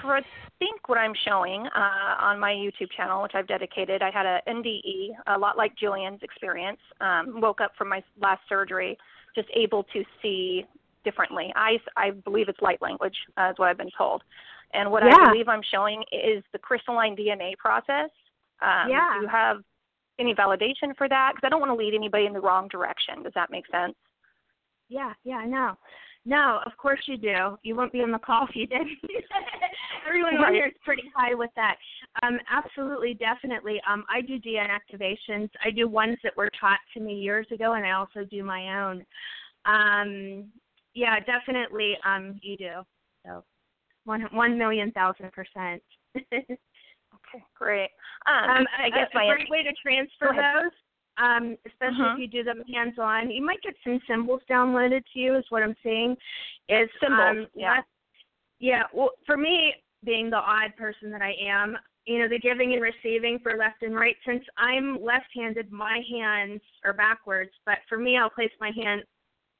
tr- think what I'm showing uh, on my YouTube channel, which I've dedicated, I had a NDE, a lot like Julian's experience. Um, woke up from my last surgery, just able to see differently. I, I believe it's light language, uh, is what I've been told. And what Yeah. I believe I'm showing is the crystalline DNA process. Um, Yeah. You have any validation for that? Because I don't want to lead anybody in the wrong direction. Does that make sense? Yeah, yeah, no. No, of course you do. You wouldn't be on the call if you didn't. Everyone on Right. here is pretty high with that. Um, absolutely, definitely. Um, I do DNA activations. I do ones that were taught to me years ago, and I also do my own. Um, yeah, definitely. Um, you do. So, one one million thousand percent. Great. Um, Um, I a- guess a, my great way to transfer those, um, especially Mhm. if you do them hands on. You might get some symbols downloaded to you. Is what I'm saying. Is Symbols, um, yeah. yeah. Well, for me, being the odd person that I am, you know, the giving and receiving for left and right. Since I'm left-handed, my hands are backwards. But for me, I'll place my hand,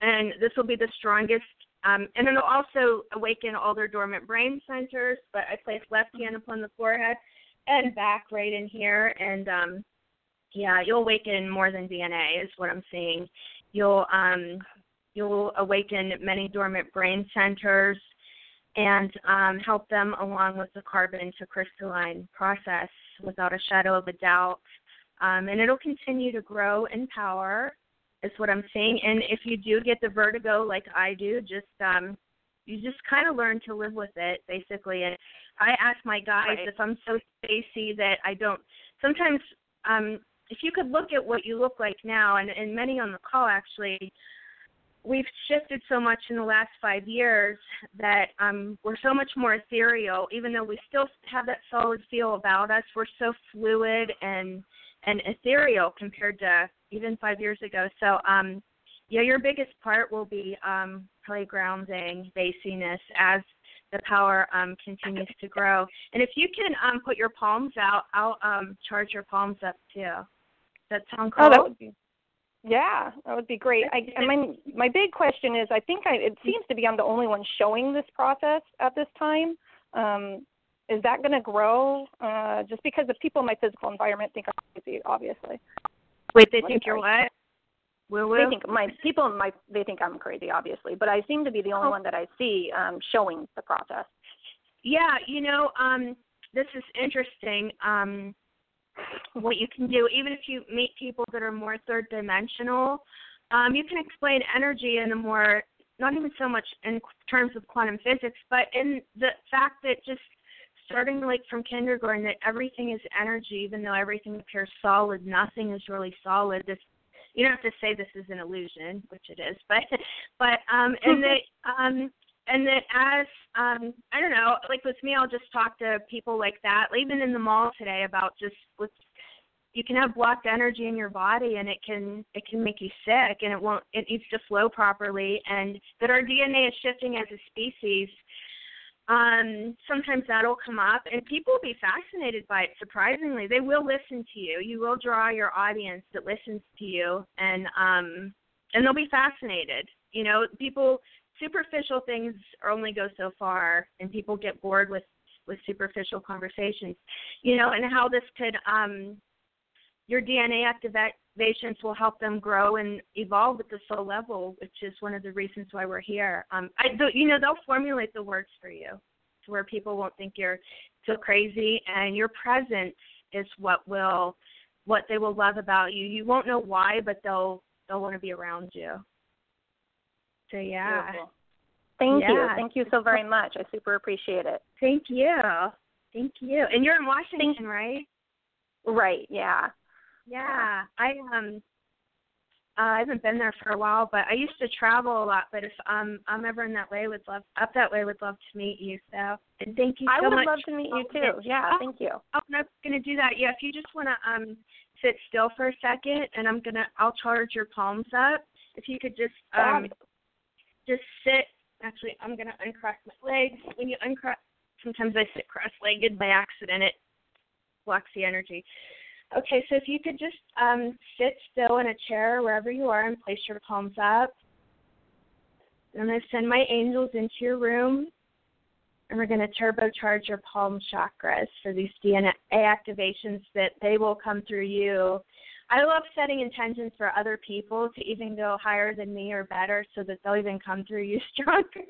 and this will be the strongest. Um, and it'll also awaken all their dormant brain centers. But I place left hand upon the forehead and back right in here and um yeah you'll awaken more than dna is what i'm seeing. You'll um you'll awaken many dormant brain centers and um help them along with the carbon to crystalline process without a shadow of a doubt. Um and it'll continue to grow in power is what i'm seeing. And if you do get the vertigo like i do just um you just kind of learn to live with it basically and i ask my guys Right. if i'm so spacey that i don't sometimes um if you could look at what you look like now and, and many on the call actually we've shifted so much in the last five years that um we're so much more ethereal even though we still have that solid feel about us we're so fluid and and ethereal compared to even five years ago so um yeah, your biggest part will be um, probably grounding, basiness as the power um, continues to grow. And if you can um, put your palms out, I'll um, charge your palms up too. Does that sound cool? Oh, that would be. Yeah, that would be great. I, I mean, my big question is, I think I, it seems to be I'm the only one showing this process at this time. Um, is that going to grow? Uh, just because the people in my physical environment think I'm crazy, obviously. Wait, they What think you're that? What? Woo They think my people my they think I'm crazy, obviously. But I seem to be the only Oh. one that I see um, showing the process. Yeah, you know, um, this is interesting. Um, what you can do, even if you meet people that are more third dimensional, um, you can explain energy in a more, not even so much in terms of quantum physics, but in the fact that just starting like from kindergarten, that everything is energy, even though everything appears solid, nothing is really solid. This you don't have to say this is an illusion, which it is, but but um and that um and that as um I don't know, like with me I'll just talk to people like that, even in the mall today about just with you can have blocked energy in your body and it can it can make you sick and it won't it needs to flow properly. And that our DNA is shifting as a species um sometimes that'll come up and people will be fascinated by it surprisingly. They will listen to you. You will draw your audience that listens to you and um and they'll be fascinated. You know people superficial things only go so far and people get bored with with superficial conversations. You know and how this could um your dna activations will help them grow and evolve at the soul level which is one of the reasons why we're here um i you know they'll formulate the words for you to where people won't think you're so crazy and your presence is what will what they will love about you you won't know why but they'll they'll want to be around you so yeah Beautiful. Thank you. Thank you so very much. I super appreciate it. thank you thank you and you're in washington right Right, yeah. Yeah i um Uh, I haven't been there for a while, but I used to travel a lot. But if um, I'm ever in that way, would love up that way, would love to meet you. So, and thank you I would much. love to meet you too. Yeah, Oh, thank you. Oh, I'm not gonna do that. Yeah, if you just wanna um sit still for a second, and I'm gonna I'll charge your palms up. If you could just um just sit. Actually, I'm gonna uncross my legs. When you uncross, sometimes I sit cross-legged by accident. It blocks the energy. Okay, so if you could just um sit still in a chair wherever you are and place your palms up. I'm gonna send my angels into your room and we're going to turbocharge your palm chakras for these DNA activations that they will come through you. I love setting intentions for other people to even go higher than me or better so that they'll even come through you stronger.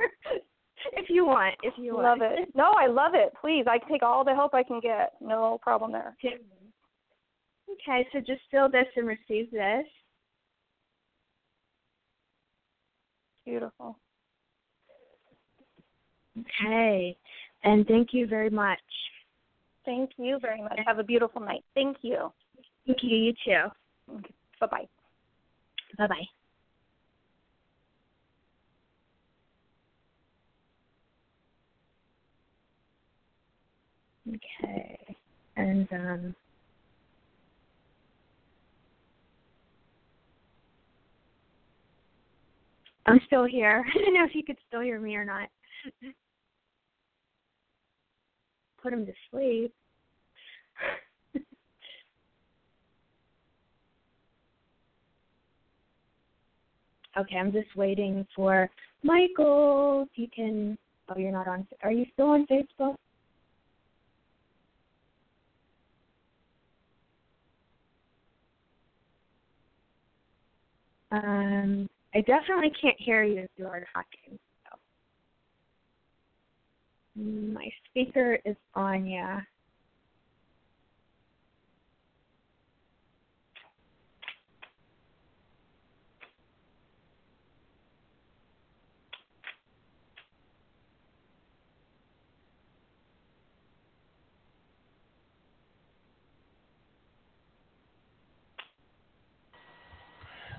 if you want, if you Love it. No, I love it. Please, I can take all the help I can get. No problem there. Okay. Okay, so just feel this and receive this. Beautiful. Okay. And thank you very much. Thank you very much. Have a beautiful night. Thank you. Thank you, you too. Okay. Bye bye. Bye bye. Okay. And um I'm still here. I don't know if you could still hear me or not. Put him to sleep. Okay, I'm just waiting for Michael. If you can. Oh, you're not on. Are you still on Facebook? Um, I definitely can't hear you if you are talking. So. My speaker is on, yeah.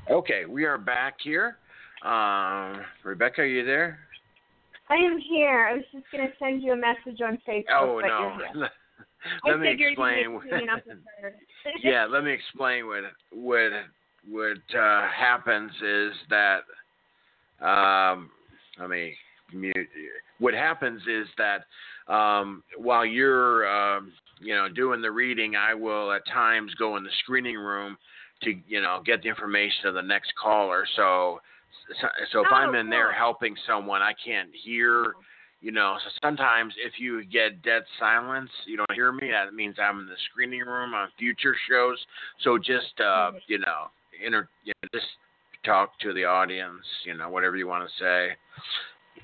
Okay, we are back here. Um, Rebekah, are you there? I am here. I was just going to send you a message on Facebook. Oh no. Let I me explain. you'd be cleaning up the bird. yeah, let me explain what what what uh, happens is that um, let me mute. What happens is that um, while you're um, you know doing the reading, I will at times go in the screening room to you know get the information of the next caller. So so, so if Oh, I'm in there helping someone, I can't hear. You know, so sometimes if you get dead silence, you don't hear me. That means I'm in the screening room on future shows. So just uh, Mhm. you know, inter, you know, just talk to the audience. You know, whatever you want to say.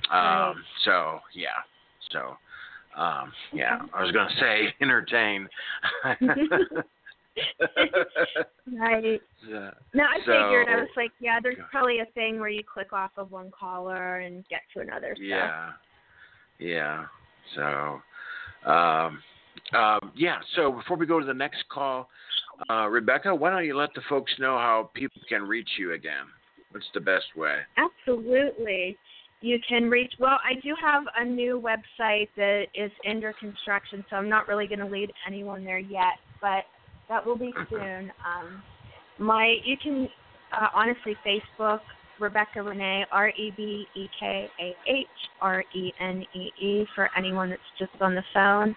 Um, so yeah, so um, yeah, I was gonna say entertain. right. Yeah. No, I figured. I So- was like, yeah, there's probably a thing where you click off of one caller and get to another. So. Yeah. Yeah. So, um, um, yeah. So before we go to the next call, uh, Rebekah, why don't you let the folks know how people can reach you again? What's the best way? Absolutely. You can reach, well, I do have a new website that is under construction, so I'm not really going to lead anyone there yet, but that will be soon. Um, my, you can, uh, honestly, Facebook, Rebekah Renee, R E B E K A H R E N E E, for anyone that's just on the phone.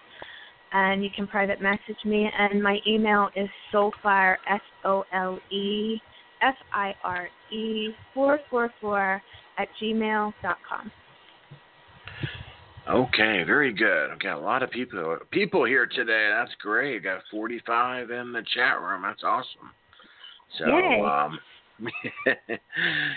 And you can private message me, and my email is solefire, S O L E F I R E 444 at gmail dot com. Okay, very good. I've got a lot of people people here today. That's great. Got 45 in the chat room. That's awesome. So, Yay. um,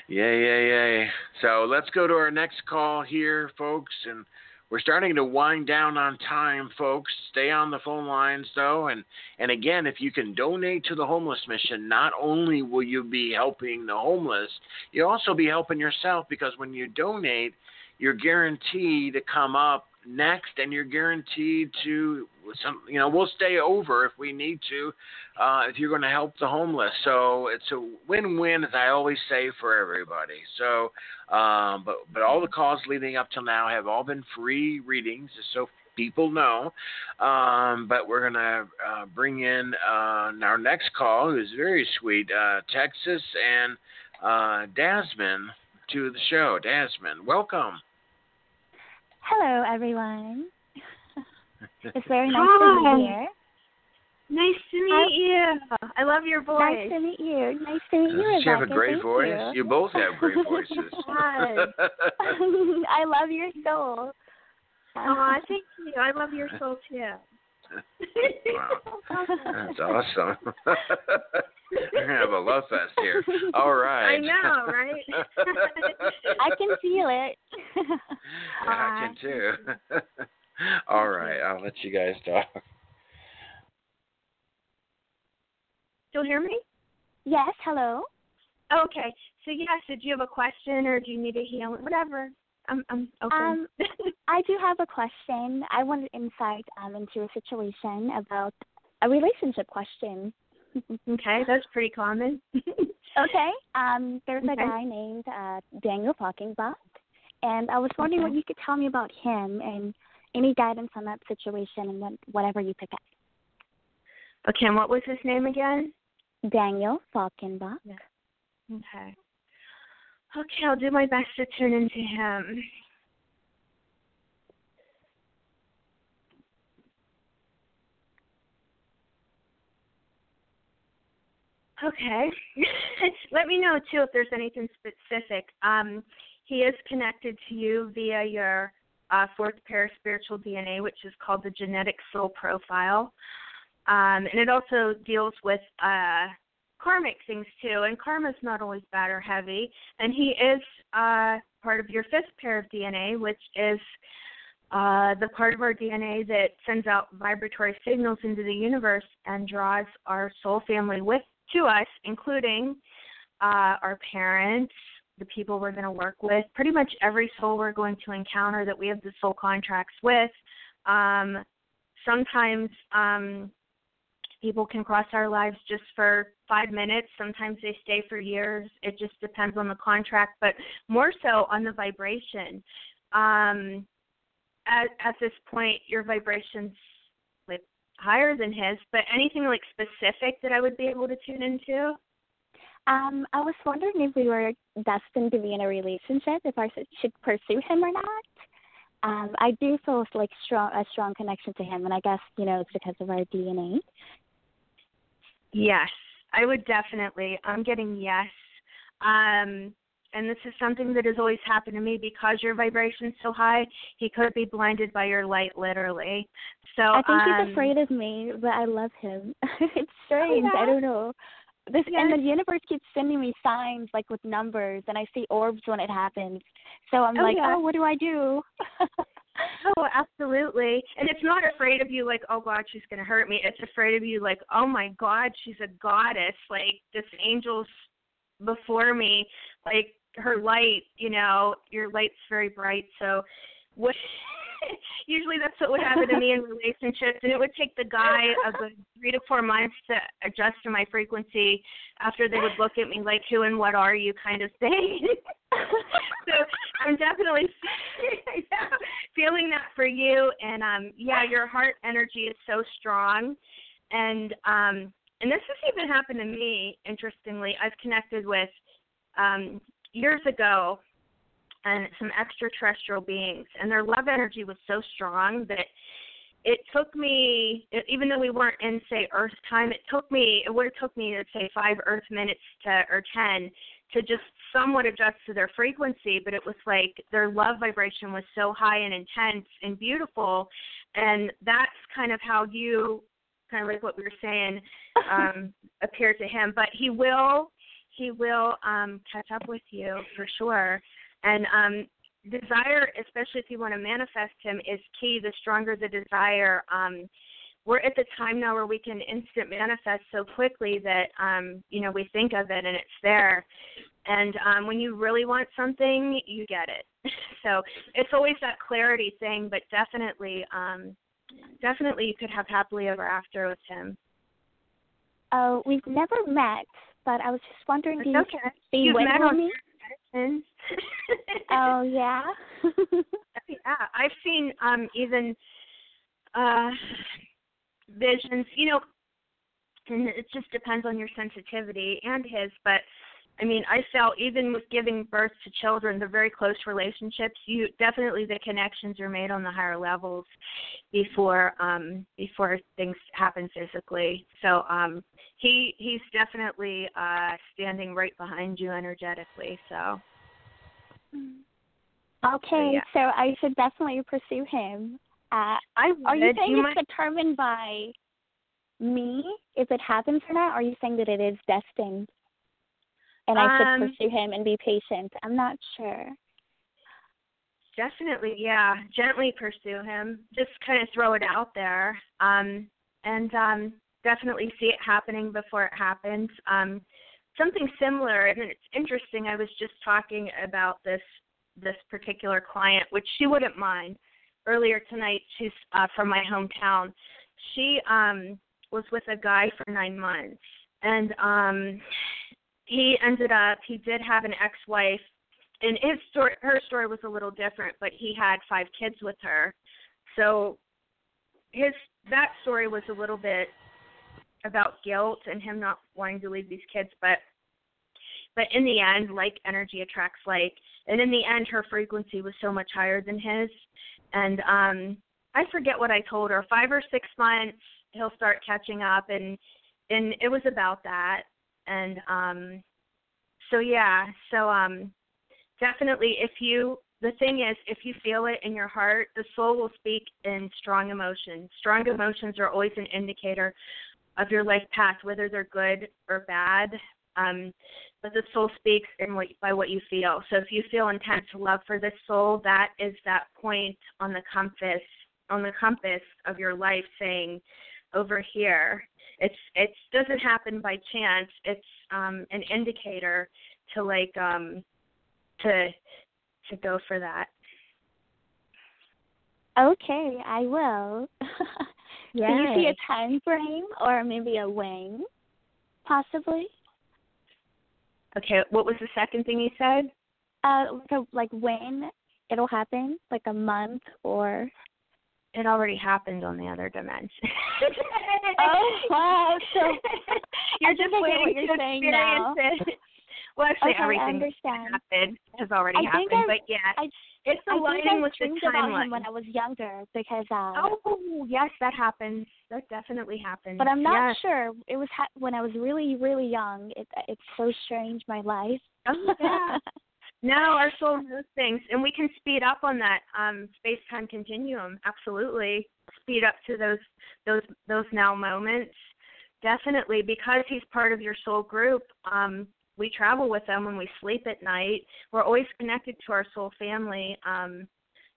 yay, yay, yay. So let's go to our next call here, folks, and we're starting to wind down on time, folks. Stay on the phone lines though, and and again, if you can donate to the homeless mission, not only will you be helping the homeless, you'll also be helping yourself because when you donate, you're guaranteed to come up next, and you're guaranteed to some you know we'll stay over if we need to uh if you're going to help the homeless. So it's a win-win as i always say for everybody. So um but but all the calls leading up till now have all been free readings so people know. Um but we're going to uh bring in uh our next call who's very sweet uh texas and uh to the show. Dasman welcome Hello, everyone. It's very nice Hi. to be here. Nice to meet you. I love your voice. Nice to meet you. Nice to meet uh, you, Doesn't she have a great Thank voice? You. both have great voices. Yes. I love your soul. Aw, thank you. I love your soul too. Wow. That's awesome. We're gonna have a love fest here. All right. I know, right? I can feel it. Yeah, I can too. All right, I'll let you guys talk. Still hear me? yes, hello. Okay. So yes, did you have a question or do you need a healing? Whatever. I'm I'm open. Um, I do have a question. I wanted insight um, into a situation about a relationship question. okay, that's pretty common. Okay. Um, there's a guy named uh, Daniel Falkenbach, and I was wondering Okay. what you could tell me about him and any guidance on that situation and what, whatever you pick up. okay, and what was his name again? Daniel Falkenbach. Okay. Okay, I'll do my best to tune into him. Okay. Let me know too if there's anything specific. Um, he is connected to you via your uh, fourth paraspiritual DNA, which is called the genetic soul profile. Um, and it also deals with uh, karmic things too. And karma's not always bad or heavy. And he is uh, part of your fifth pair of DNA, which is uh, the part of our DNA that sends out vibratory signals into the universe and draws our soul family with to us, including uh, our parents, the people we're going to work with, pretty much every soul we're going to encounter that we have the soul contracts with. Um, sometimes um, people can cross our lives just for five minutes. Sometimes they stay for years. It just depends on the contract, but more so on the vibration. Um, at, at this point, your vibration's like higher than his, but anything like specific that I would be able to tune into? Um, I was wondering if we were destined to be in a relationship, if I should- pursue him or not. Um, I do feel like strong a strong connection to him, and I guess you know it's because of our DNA. Yes, I would definitely. I'm getting yes. Um, and this is something that has always happened to me because your vibration's so high. He could be blinded by your light, literally. So I think um, he's afraid of me, but I love him. it's strange. yeah? I don't know. This and the universe keeps sending me signs like with numbers, and I see orbs when it happens. So I'm Oh, like, yeah. oh, what do I do? Oh, absolutely. And it's not afraid of you like, oh God, she's gonna hurt me. It's afraid of you like, oh my God, she's a goddess. Like this angel's before me. Like her light, you know, your light's very bright. So what usually that's what would happen to me in relationships and it would take the guy a good three to four months to adjust to my frequency after they would look at me like who and what are you kind of thing. so I'm definitely feeling that for you. And um, yeah, your heart energy is so strong, and um, and this has even happened to me. Interestingly, I've connected with um, years ago, and some extraterrestrial beings, and their love energy was so strong that it took me, even though we weren't in say Earth time, it took me, it would have took me, let's say, five Earth minutes to or ten to just somewhat adjust to their frequency, but it was like their love vibration was so high and intense and beautiful, and that's kind of how you, kind of like what we were saying, um, appear to him. But he will, he will um, catch up with you for sure, and um, desire, especially if you want to manifest him, is key. The stronger the desire. Um, we're at the time now where we can instant manifest so quickly that um, you know we think of it and it's there. And um, when you really want something, you get it. so it's always that clarity thing, but definitely um, definitely you could have happily ever after with him. Oh, we've never met, but I was just wondering, do you okay. be You've with met me? Oh yeah. yeah, I've seen um even uh visions, you know, and it just depends on your sensitivity and his, but I mean, I felt even with giving birth to children, the very close relationships, you definitely the connections are made on the higher levels before um before things happen physically. So um he he's definitely uh standing right behind you energetically. So Okay, yeah. so I should definitely pursue him. Uh, I are you saying you it's might, determined by me if it happens or not? Or are you saying that it is destined, and I should Um, pursue him and be patient? I'm not sure. Definitely, yeah. Gently pursue him. Just kind of throw it out there. Um and um definitely see it happening before it happens. Um something similar and it's interesting, I was just talking about this this particular client, which she wouldn't mind. Earlier tonight, she's uh from my hometown. She um was with a guy for nine months and um he ended up he did have an ex wife and his story her story was a little different but he had five kids with her. So his that story was a little bit about guilt and him not wanting to leave these kids but but in the end like energy attracts like and in the end her frequency was so much higher than his. And um i forget what i told her. Five or six months he'll start catching up and and it was about that and um so yeah so um definitely if you the thing is if you feel it in your heart the soul will speak in strong emotions. Strong emotions are always an indicator of your life path whether they're good or bad um but the soul speaks in what by what you feel. So if you feel intense love for this soul that is that point on the compass on the compass of your life saying over here it's it doesn't happen by chance it's um an indicator to like um to to go for that. Okay, I will. Do you see a time frame or maybe a wing, possibly? Okay, what was the second thing you said? Uh, like a, like when it'll happen, like a month or. It already happened on the other dimension. Oh wow! So you're just waiting what you're to experience now. it. Well, actually, Okay, everything that happened has already I happened, I- but yeah, I it's aligning with the dreamed about him timeline. when I was younger because uh Oh, yes, that happens. That definitely happens. but I'm not yes. sure. It was ha- when I was really really young. It it's so strange my life. Oh, yeah. No, our soul knows things, and we can speed up on that um, space-time continuum. Absolutely, speed up to those those those now moments. Definitely, because he's part of your soul group. Um, we travel with them when we sleep at night. We're always connected to our soul family, um,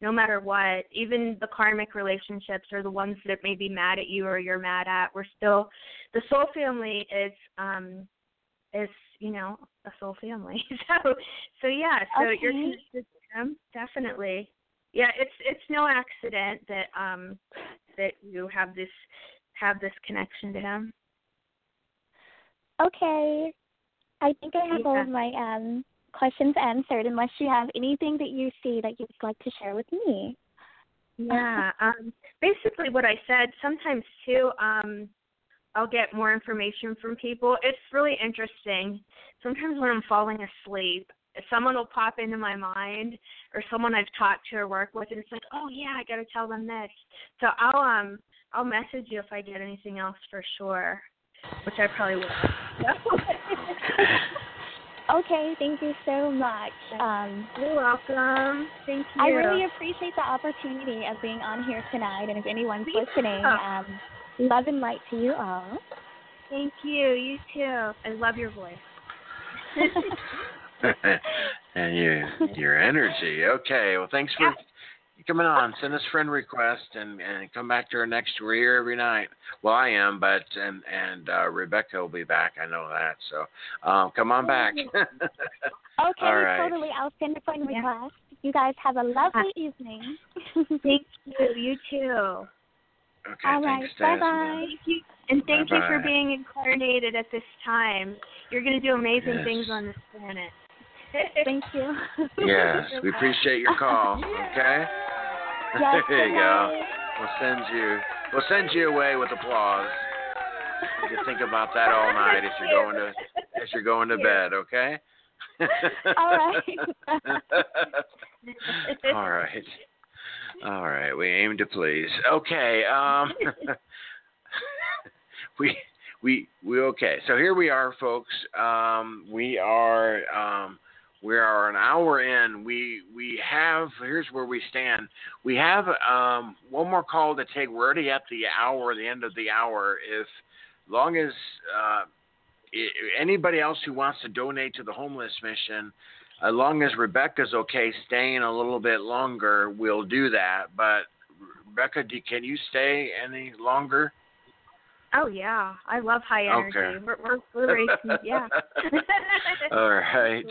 no matter what. Even the karmic relationships or the ones that may be mad at you or you're mad at. We're still the soul family is um, is you know a soul family. so so yeah, so you're Okay. connected to them definitely. Yeah, it's it's no accident that um that you have this have this connection to him. Okay. I think I have all of my um questions answered unless you have anything that you see that you'd like to share with me. Yeah. Um basically what I said, sometimes too, um I'll get more information from people. It's really interesting. Sometimes when I'm falling asleep, someone will pop into my mind or someone I've talked to or worked with and it's like, Oh yeah, I gotta tell them this. So I'll um I'll message you if I get anything else for sure. Which I probably will. Okay, thank you so much. Um You're welcome. Thank you. I really appreciate the opportunity of being on here tonight and if anyone's Me listening, um love and light to you all. Thank you. You too. I love your voice. and your your energy. Okay. Well, thanks for coming on. Send us friend request and and come back to our next. We're here every night. Well, I am, but and and uh, Rebekah will be back. I know that. So um, come on back. Okay, All right. totally. I'll send a friend Yeah. request. You guys have a lovely evening. Thank you. You too. Okay. All thanks, Bye-bye. Thank you, and thank you for being incarnated at this time. You're going to do amazing Yes. things on this planet. Thank you. Yes, we appreciate your call. Okay. Yes, there you go. We'll send you. We'll send you away with applause. You can think about that all night as you're going to as you're going to bed. Okay. All right. all right. All right. We aim to please. Okay. Um. we we we okay. So here we are, folks. Um. We are um. We are an hour in. We we have here's where we stand. We have um one more call to take. We're already at the hour, the end of the hour. If long as uh, anybody else who wants to donate to the homeless mission, as long as Rebekah's okay staying a little bit longer, we'll do that. But Rebekah, do, can you stay any longer? Oh yeah, I love high energy. Okay. We're we're, we're racing. Yeah. All right.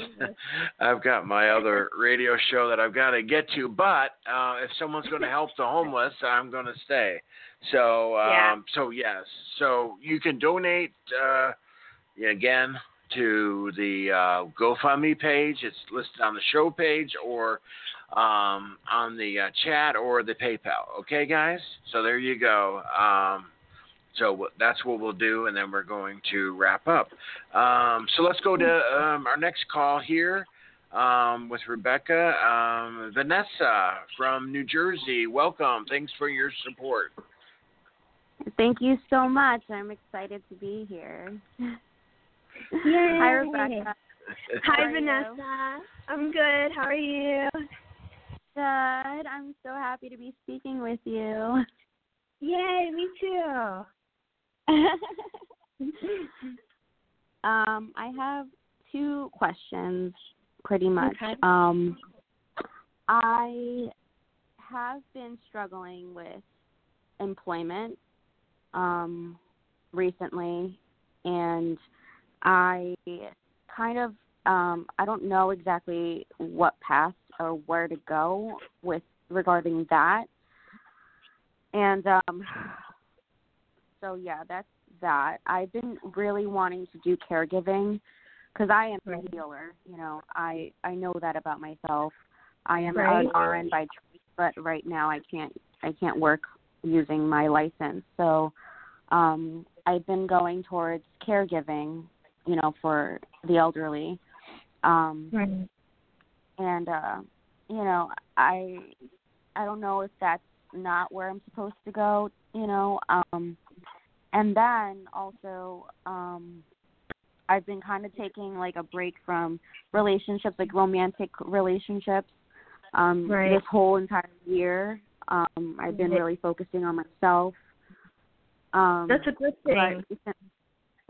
I've got my other radio show that I've got to get to, but uh, if someone's going to help the homeless, I'm going to stay. So, um, Yeah. so yes, so you can donate uh, again to the uh, GoFundMe page. It's listed on the show page or um, on the uh, chat or the PayPal. Okay, guys. So there you go. Um, so that's what we'll do, and then we're going to wrap up. Um, so let's go to um, our next call here um, with Rebekah. Um, Vanessa from New Jersey, welcome. Thanks for your support. Thank you so much. I'm excited to be here. Yay. Hi, Rebekah. Hi? Vanessa. I'm good. How are you? Good. I'm so happy to be speaking with you. Yay, me too. um, I have two questions, pretty much. Okay. Um, I have been struggling with employment um, recently, and I kind of um, I don't know exactly what path or where to go with regarding that. And um, so yeah, that's that. I've been really wanting to do caregiving because I am Right. a healer. You know, I I know that about myself. I am Right. an RN by choice, but right now I can't I can't work using my license. So um, I've been going towards caregiving. You know, for the elderly. Um, Right. and uh you know i i don't know if that's not where i'm supposed to go you know um and then also um i've been kind of taking like a break from relationships like romantic relationships um Right. this whole entire year um i've been really focusing on myself um That's a good thing. but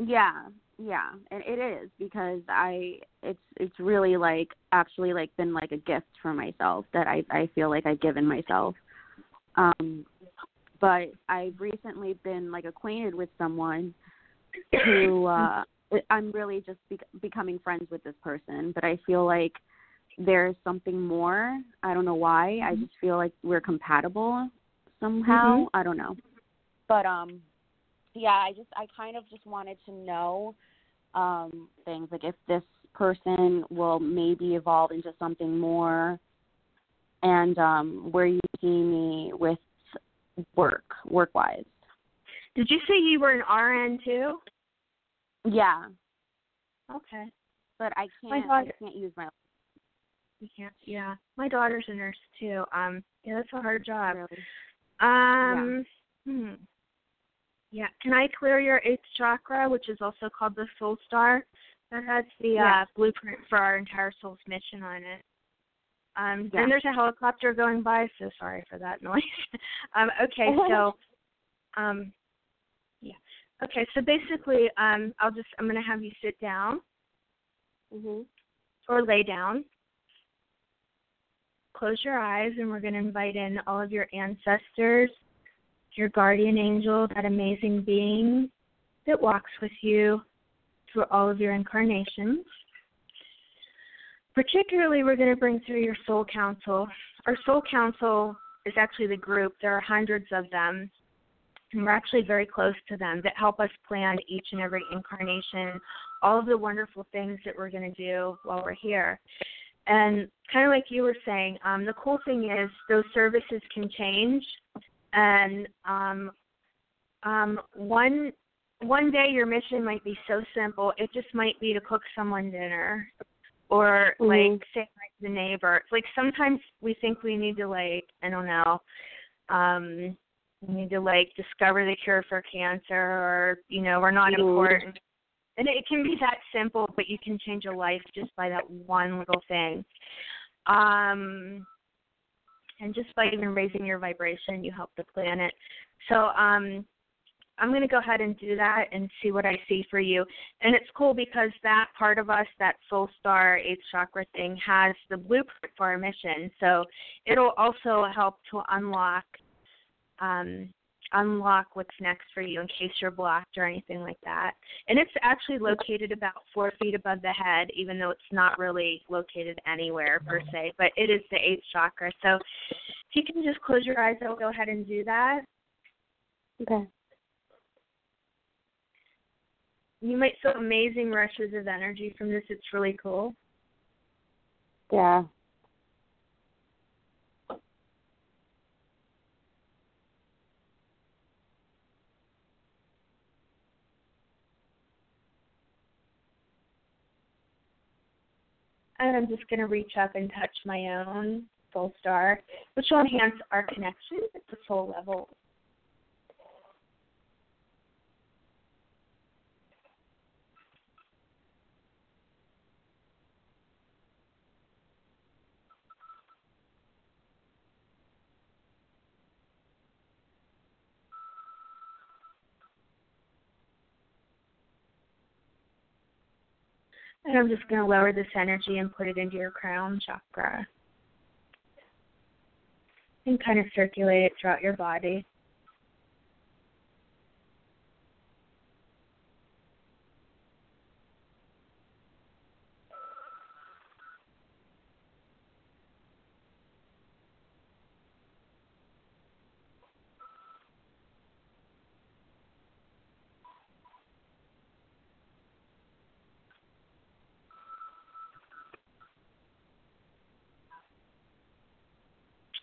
yeah, yeah, and it is because I it's it's really like actually like been like a gift for myself that I I feel like I've given myself. Um but I've recently been like acquainted with someone who uh I'm really just be- becoming friends with this person, but I feel like there's something more. I don't know why. I just feel like we're compatible somehow. Mhm. I don't know. But um yeah, I just I kind of just wanted to know um things like if this person will maybe evolve into something more and um where you see me with work work wise. Did you say you were an RN too? Yeah, Okay. but I can't I daughter- can't use my You can't. Yeah. My daughter's a nurse too. Um. Yeah, that's a hard job. really. Um. Hmm. Yeah. Can I clear your eighth chakra, which is also called the soul star? That has the Yeah. uh, blueprint for our entire soul's mission on it. Um, Yeah. Then there's a helicopter going by, so sorry for that noise. um, okay, so, um, yeah. Okay, so basically, um, I'll just I'm gonna have you sit down Mhm. or lay down. Close your eyes, and we're going to invite in all of your ancestors, your guardian angel, that amazing being that walks with you through all of your incarnations. Particularly, we're going to bring through your soul council. Our soul council is actually the group, there are hundreds of them. and we're actually very close to them that help us plan each and every incarnation, all of the wonderful things that we're going to do while we're here. And kind of like you were saying, um, the cool thing is those services can change, and um, um, one one day your mission might be so simple, it just might be to cook someone dinner, or Mhm. like say like the neighbor. Like sometimes we think we need to like I don't know, um, we need to like discover the cure for cancer, or you know we're not Mhm. important. And it can be that simple, but you can change a life just by that one little thing. Um, and just by even raising your vibration, you help the planet. So um, I'm going to go ahead and do that and see what I see for you. And it's cool because that part of us, that soul star eighth chakra thing, has the blueprint for our mission. So it'll also help to unlock um, unlock what's next for you in case you're blocked or anything like that. And it's actually located about four feet above the head, even though it's not really located anywhere per se. But it is the eighth chakra. So if you can just close your eyes, I'll go ahead and do that. Okay. You might feel amazing rushes of energy from this. It's really cool. Yeah. And I'm just going to reach up and touch my own soul star, which will enhance our connection at the soul level. And I'm just going to lower this energy and put it into your crown chakra. And kind of circulate it throughout your body.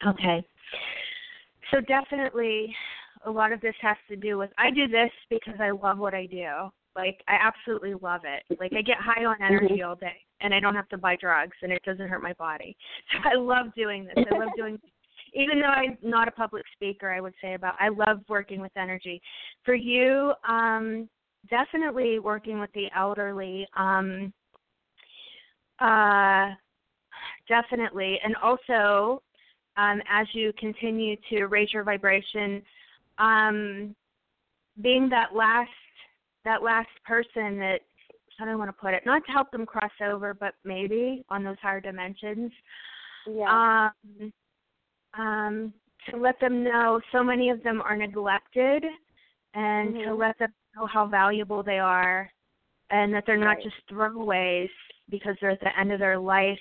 Okay. So definitely a lot of this has to do with I do this because I love what I do. Like I absolutely love it. Like I get high on energy all day and I don't have to buy drugs and it doesn't hurt my body. So I love doing this. I love doing even though I'm not a public speaker, I would say about I love working with energy. For you, um definitely working with the elderly um uh definitely and also um, as you continue to raise your vibration, um, being that last that last person that how do I want to put it? Not to help them cross over, but maybe on those higher dimensions. Yeah. Um, um, to let them know so many of them are neglected, and to Mhm. let them know how valuable they are, and that they're not Right. just throwaways because they're at the end of their life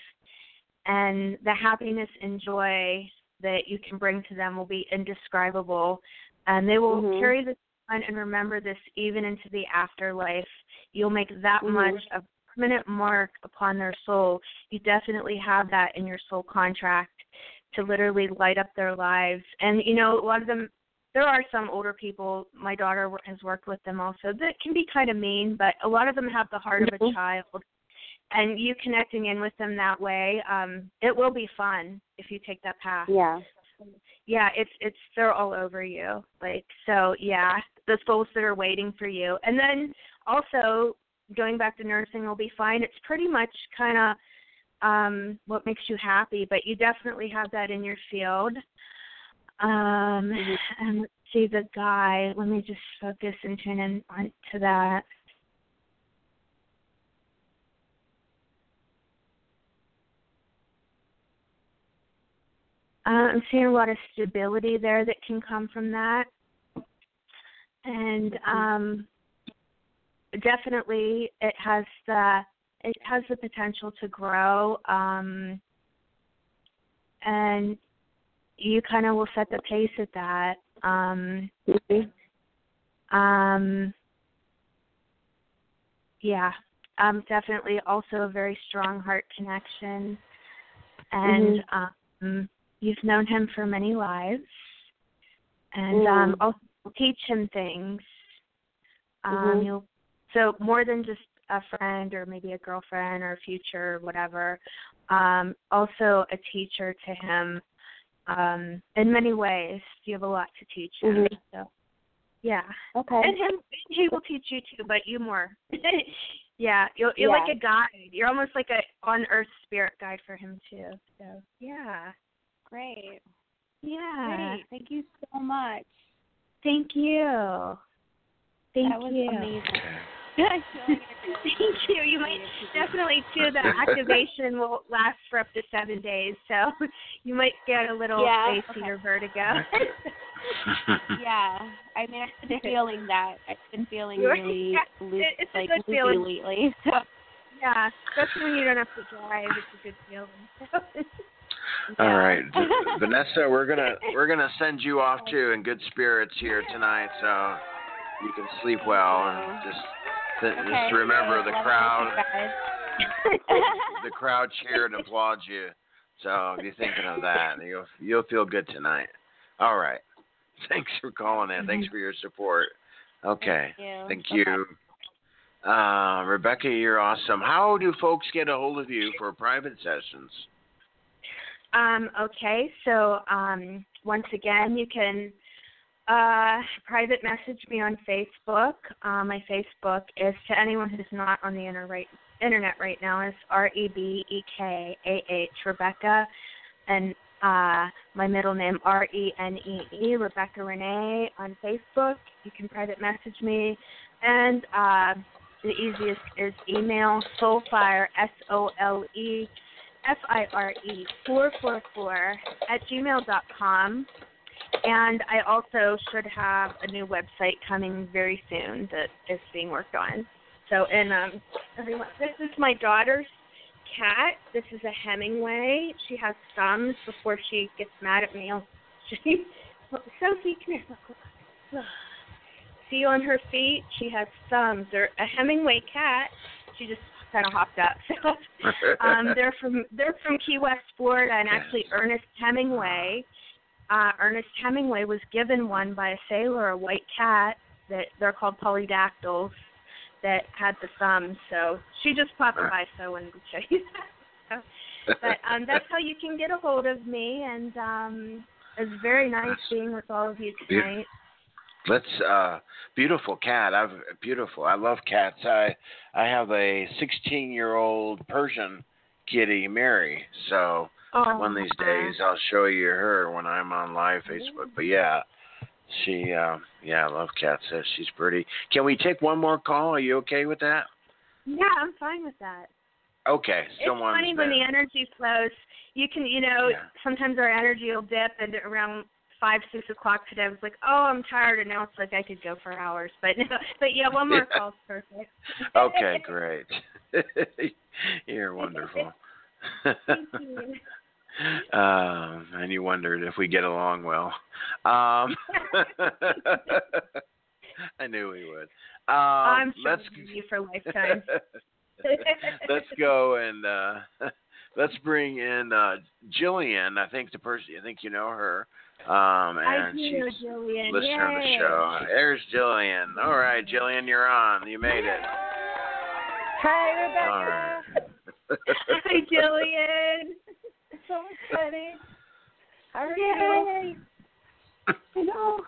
and the happiness and joy that you can bring to them will be indescribable and they will Mhm. carry this on and remember this even into the afterlife you'll make that Mhm. much a permanent mark upon their soul you definitely have that in your soul contract to literally light up their lives and you know a lot of them there are some older people my daughter has worked with them also that can be kind of mean but a lot of them have the heart of a Mhm. child and you connecting in with them that way um it will be fun if you take that path. Yeah. yeah it's it's they're all over you. Like so yeah the souls that are waiting for you. And then also going back to nursing will be fine. It's pretty much kind of um what makes you happy but you definitely have that in your field. Um Mhm. and let's see the guy. Let me just focus and tune in on to that Uh, I'm seeing a lot of stability there that can come from that, and um, definitely it has the it has the potential to grow, um, and you kind of will set the pace at that. Um, Mhm. Um, yeah, um, definitely also a very strong heart connection, and um, you've known him for many lives, and um, Mm. also teach him things. Um, Mhm. You'll so more than just a friend or maybe a girlfriend or a future whatever. Um, also a teacher to him um, in many ways. You have a lot to teach him. Mhm. So yeah. Okay. And him he will teach you too, but you more. yeah, you're you're like a guide. You're almost like a on earth spirit guide for him too. So yeah. Great. Yeah. Great. Thank you so much. Thank you. Thank that was you. amazing. Thank you. You might definitely too. The activation will last for up to seven days, so you might get a little Yeah, spacey okay. or vertigo. yeah. I mean, I've been feeling that. I've been feeling really yeah, loop, it- it's a like good loopy feeling. lately. So yeah, especially when you don't have to drive. It's a good feeling. All right, Vanessa, we're gonna we're gonna send you off too in good spirits here tonight, so you can sleep well and just Okay, just remember the crowd the crowd cheered and applaud you. So be thinking of that, you'll you'll feel good tonight. All right. Thanks for calling in. Thanks for your support. Okay. Thank Thank you. Uh, Rebekah, you're awesome. How do folks get a hold of you for private sessions? Um, okay, so um, once again, you can uh, private message me on Facebook. Uh, my Facebook is to anyone who's not on the right, internet right now is R E B E K A H Rebekah, and uh, my middle name R E N E E Rebekah Renee on Facebook. You can private message me, and uh, the easiest is email solefire S O L E F I R E four four four at gmail dot com. And I also should have a new website coming very soon that is being worked on. So and um everyone this is my daughter's cat. This is a Hemingway. She has thumbs before she gets mad at me. She Sophie, come here. See on her feet, she has thumbs. They're a Hemingway cat. She just kind of hopped up. So um, they're from they're from Key West, Florida, and actually Ernest Hemingway. Uh, Ernest Hemingway was given one by a sailor, a white cat that they're called polydactyls that had the thumbs. So she just popped by, so I wanted to show you that. So, but um, that's how you can get a hold of me, and um, it's very nice being with all of you tonight. Let's uh beautiful cat. I've beautiful. I love cats. I I have a 16-year-old Persian kitty, Mary. So Oh, one of these days I'll show you her when I'm on live Facebook. But yeah, she uh yeah, I love cats. She's pretty. Can we take one more call? Are you okay with that? Yeah, I'm fine with that. Okay, It's someone's funny when the energy flows. You can, you know, Yeah. sometimes our energy will dip, and around five, six o'clock today, I was like, "Oh, I'm tired," and now it's like I could go for hours. But no, but yeah, one more Yeah. call's perfect. Okay, great. You're wonderful. You. um, and you wondered if we get along well. Um, I knew we would. Um, I'm sure let's you for lifetime. let's go and uh, let's bring in uh, Jillian. I think the person. I think you know her. Um, and do she's know Jillian. listener of the show. There's Jillian. All right, Jillian, you're on. You made it. Hi, Rebekah. All right. Hi, Jillian. So excited. How are Yay. you? I know.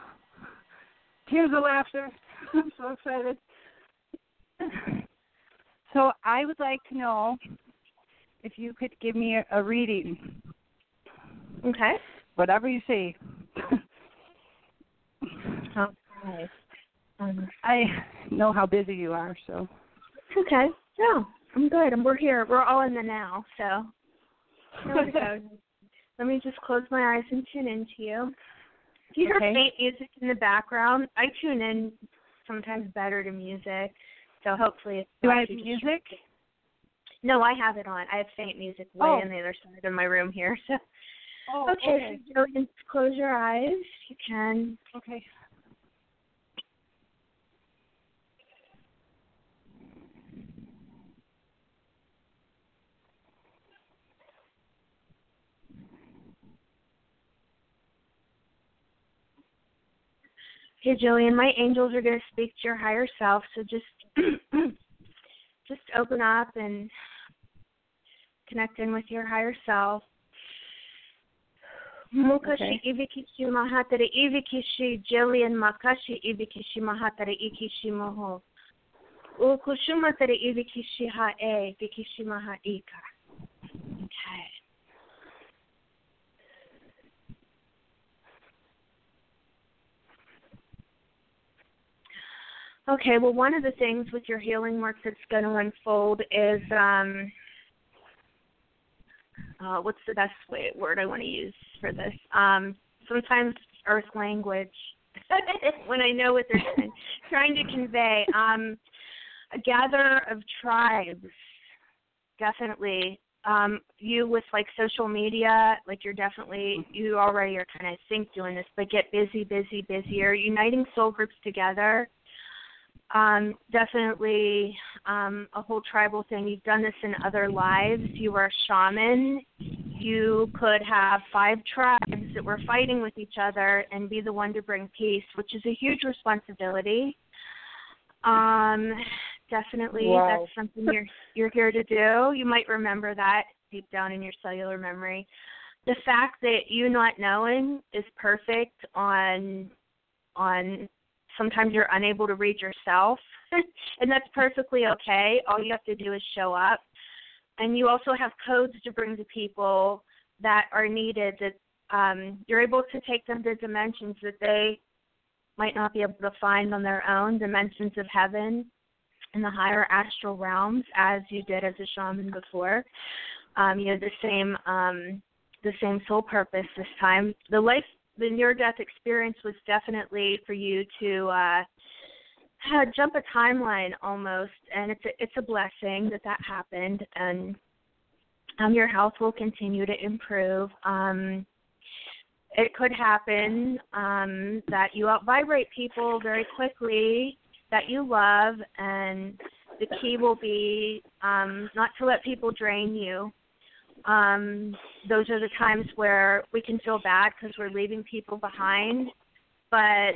Tears of laughter. I'm so excited. So I would like to know if you could give me a, a reading, Okay. Whatever you see. Okay. Um, I know how busy you are, so okay. No, I'm good. And we're here. We're all in the now. So here we go. Let me just close my eyes and tune into you. If you hear Okay. faint music in the background, I tune in sometimes better to music. So hopefully it's do I have music? No, I have it on. I have faint music way Oh. on the other side of my room here. So Oh, okay, okay. So close your eyes. You can. Okay. Okay, Jillian, my angels are going to speak to your higher self, so just just open up and connect in with your higher self. Mukashi ibikishi mahatare ibikishi Jillian makashi ibikishi mahatare ikishi moho. Ukushumatare ibikishi ha'e bikishi mahaika. Okay. Okay, well, one of the things with your healing work that's going to unfold is um, uh, what's the best way, word I want to use for this? Um, sometimes earth language, when I know what they're trying to convey. Um, a gather of tribes, definitely. Um, you with like social media, like you're definitely you already are kind of think doing this, but get busy, busy, busier. Uniting soul groups together um, definitely um, a whole tribal thing. You've done this in other lives. You were a shaman. You could have five tribes that were fighting with each other and be the one to bring peace, which is a huge responsibility. Um, definitely, Wow. that's something you're you're here to do. You might remember that deep down in your cellular memory. The fact that you not knowing is perfect on on sometimes you're unable to read yourself and that's perfectly okay. All you have to do is show up. And you also have codes to bring to people that are needed that um, you're able to take them to dimensions that they might not be able to find on their own dimensions of heaven and the higher astral realms as you did as a shaman before. Um, you had the same um, the same soul purpose this time. The life the near death experience was definitely for you to uh uh, jump a timeline almost and it's a, it's a blessing that that happened and um your health will continue to improve. Um it could happen um that you out vibrate people very quickly that you love and the key will be um not to let people drain you um, those are the times where we can feel bad because we're leaving people behind. But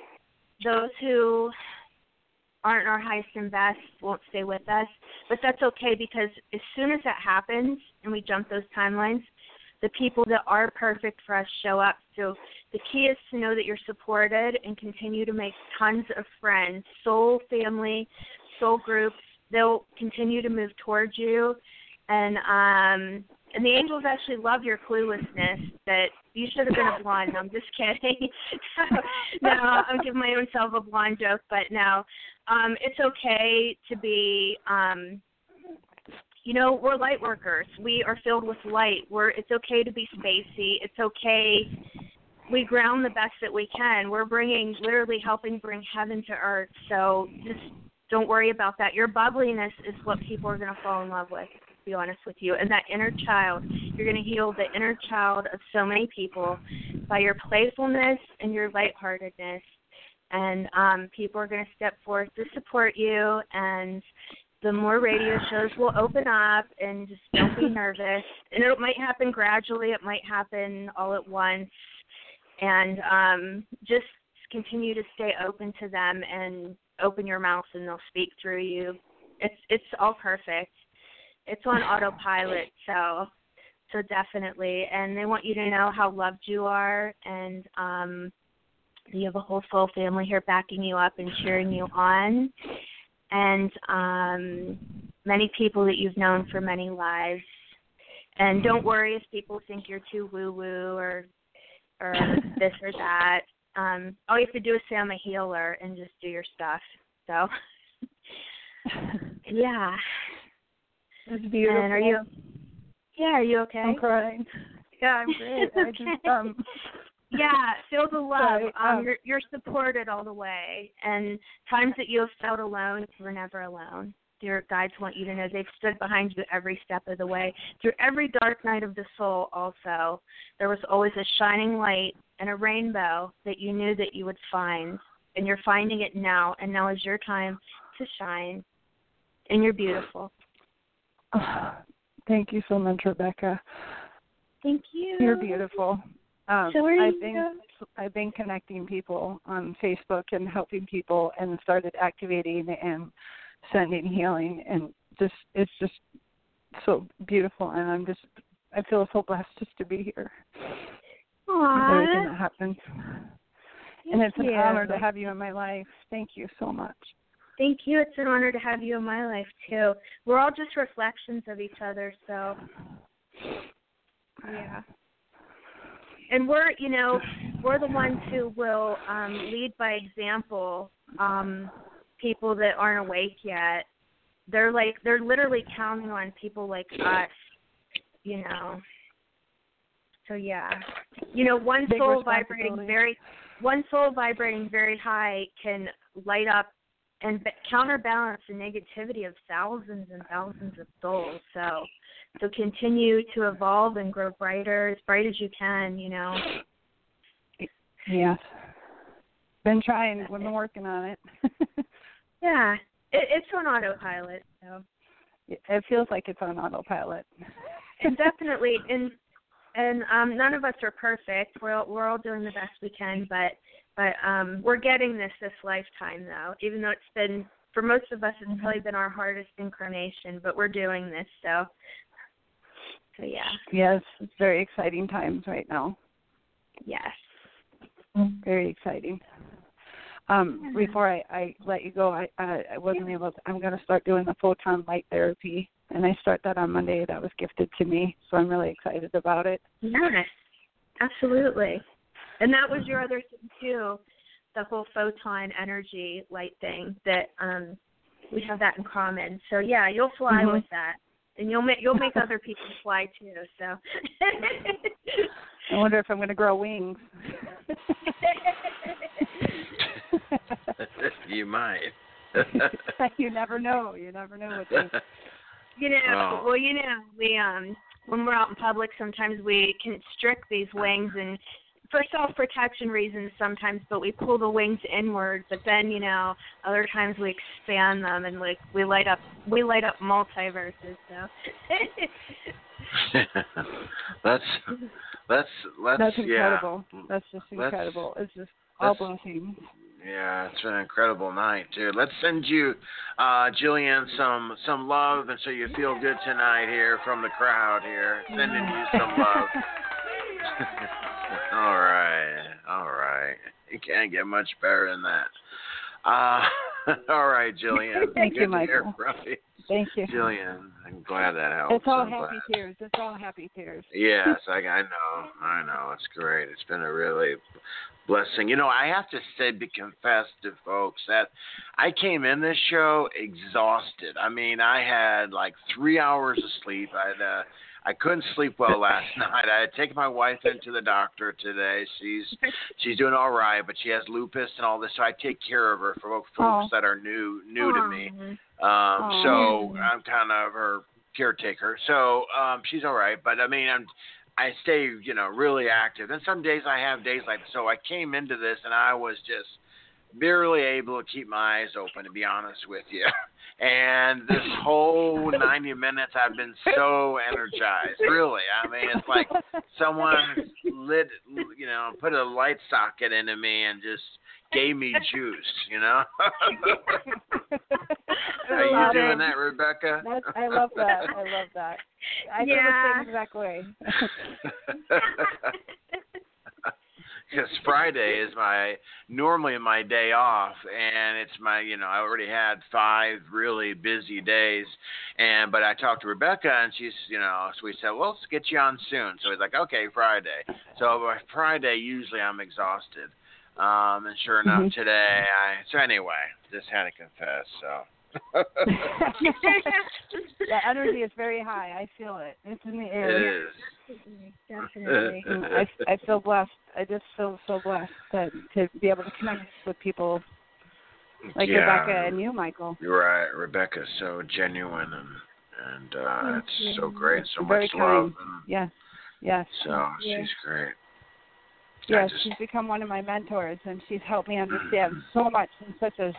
those who aren't our highest and best won't stay with us. But that's okay because as soon as that happens and we jump those timelines, the people that are perfect for us show up. So the key is to know that you're supported and continue to make tons of friends, soul family, soul groups. They'll continue to move towards you and um and the angels actually love your cluelessness that you should have been a blonde. No, I'm just kidding. no, I'm giving my own self a blonde joke, but no. Um, it's okay to be um you know, we're light workers. We are filled with light. We're it's okay to be spacey. It's okay we ground the best that we can. We're bringing literally helping bring heaven to earth. So just don't worry about that. Your bubbliness is what people are going to fall in love with be honest with you. And that inner child, you're going to heal the inner child of so many people by your playfulness and your lightheartedness. And um, people are going to step forth to support you. And the more radio shows will open up, and just don't be nervous. And it might happen gradually, it might happen all at once. And um, just continue to stay open to them and open your mouth, and they'll speak through you. It's it's all perfect it's on autopilot so so definitely. And they want you to know how loved you are and um you have a whole soul family here backing you up and cheering you on. And um many people that you've known for many lives. And don't worry if people think you're too woo woo or or this or that. Um all you have to do is say i'm a healer and just do your stuff. So yeah That's beautiful. and are you? Yeah, are you okay? I'm crying. Yeah, I'm great. I just um yeah, feel the love. Um, um, you're you're supported all the way, and times that you have felt alone, you were never alone. Your guides want you to know they've stood behind you every step of the way. Through every dark night of the soul, also, there was always a shining light and a rainbow that you knew that you would find, and you're finding it now. And now is your time to shine, and you're beautiful. Thank you so much, Rebekah. Thank you. You're beautiful. Um, So where do I've been go? I've been connecting people on Facebook and helping people, and started activating and sending healing, and just it's just so beautiful, and I'm just I feel so blessed just to be here. with everything that happens, Thank and it's an you. honor to have you in my life. Thank you so much. Thank you. It's an honor to have you in my life too. We're all just reflections of each other, so yeah. And we're, you know, we're the ones who will um lead by example um people that aren't awake yet. They're like they're literally counting on people like us, you know. So yeah. You know, one Big soul vibrating very one soul vibrating very high can light up and b- counterbalance the negativity of thousands and thousands of souls. So, so continue to evolve and grow brighter, as bright as you can. You know. Yes. Been trying. We've been working on it. Yeah, it, it's on autopilot. So, it feels like it's on autopilot. and definitely, and and um, none of us are perfect. We're all, we're all doing the best we can, but but um, we're getting this this lifetime though. Even though it's been for most of us, it's probably been our hardest incarnation, but we're doing this. So, so yeah, Yes, it's very exciting times right now. yes. Very exciting. Um, before I, I let you go, I, I, I wasn't able to, I'm going to start doing the photon light therapy, and I start that on Monday. That was gifted to me, so I'm really excited about it. Yes, absolutely. And that was your other thing too, the whole photon energy light thing. That um, we have that in common. So yeah, you'll fly Mhm. with that, and you'll make you'll make other people fly too. So. I wonder if I'm going to grow wings. you might. you never know. You never know what they. You know, Oh. well, you know, we um when we're out in public, sometimes we constrict these wings and for self protection reasons sometimes, but we pull the wings inward. But then, you know, other times we expand them and like we light up we light up multiverses. So that's that's let's That's yeah. incredible. That's just Let's- incredible. It's just all let's- blessings. Yeah, been an incredible night too. Let's send you, uh, Jillian, some some love, and so you feel good tonight here from the crowd here. Sending you some love. all right, all right. You can't get much better than that. Uh, all right, Jillian. Thank you, to Michael. you. Thank you. Jillian, I'm glad that helps. It's all I'm happy glad. tears. It's all happy tears. Yes, I, I know. I know. It's great. It's been a really blessing. You know, I have to say, be confess to folks that I came in this show exhausted. I mean, I had like three hours of sleep. I had, uh, I couldn't sleep well last night. I had taken my wife into the doctor today. She's she's doing all right, but she has lupus and all this, so I take care of her for folks Oh. that are new new to me. Um, Aw. so I'm kind of her caretaker. So um, she's all right, but I mean, I'm I stay, you know, really active. And some days I have days like so. I came into this and I was just barely able to keep my eyes open, to be honest with you. And this whole 90 minutes, I've been so energized. Really, I mean, it's like someone lit, you know, put a light socket into me and just gave me juice. You know. Are you doing it. that, Rebekah? That's, I love that. I love that. I feel Yeah. the same exact way. Because Friday is my normally my day off, and it's my you know I already had five really busy days, and but I talked to Rebekah and she's you know so we said well let's get you on soon. So he's like okay Friday. So by Friday usually I'm exhausted, um, and sure enough Mhm. today I so anyway just had to confess so. The energy is very high. I feel it. It's in the air. It is. Definitely. I, I feel blessed. I just feel so blessed that to be able to connect with people like yeah. Rebekah and you, Michael. You're right. Rebekah's so genuine and and uh, Thank it's so great, so Very much love. kind. And Yes. Yes. so Yeah. she's great. Yes, just- she's become one of my mentors, and she's helped me understand so much in such a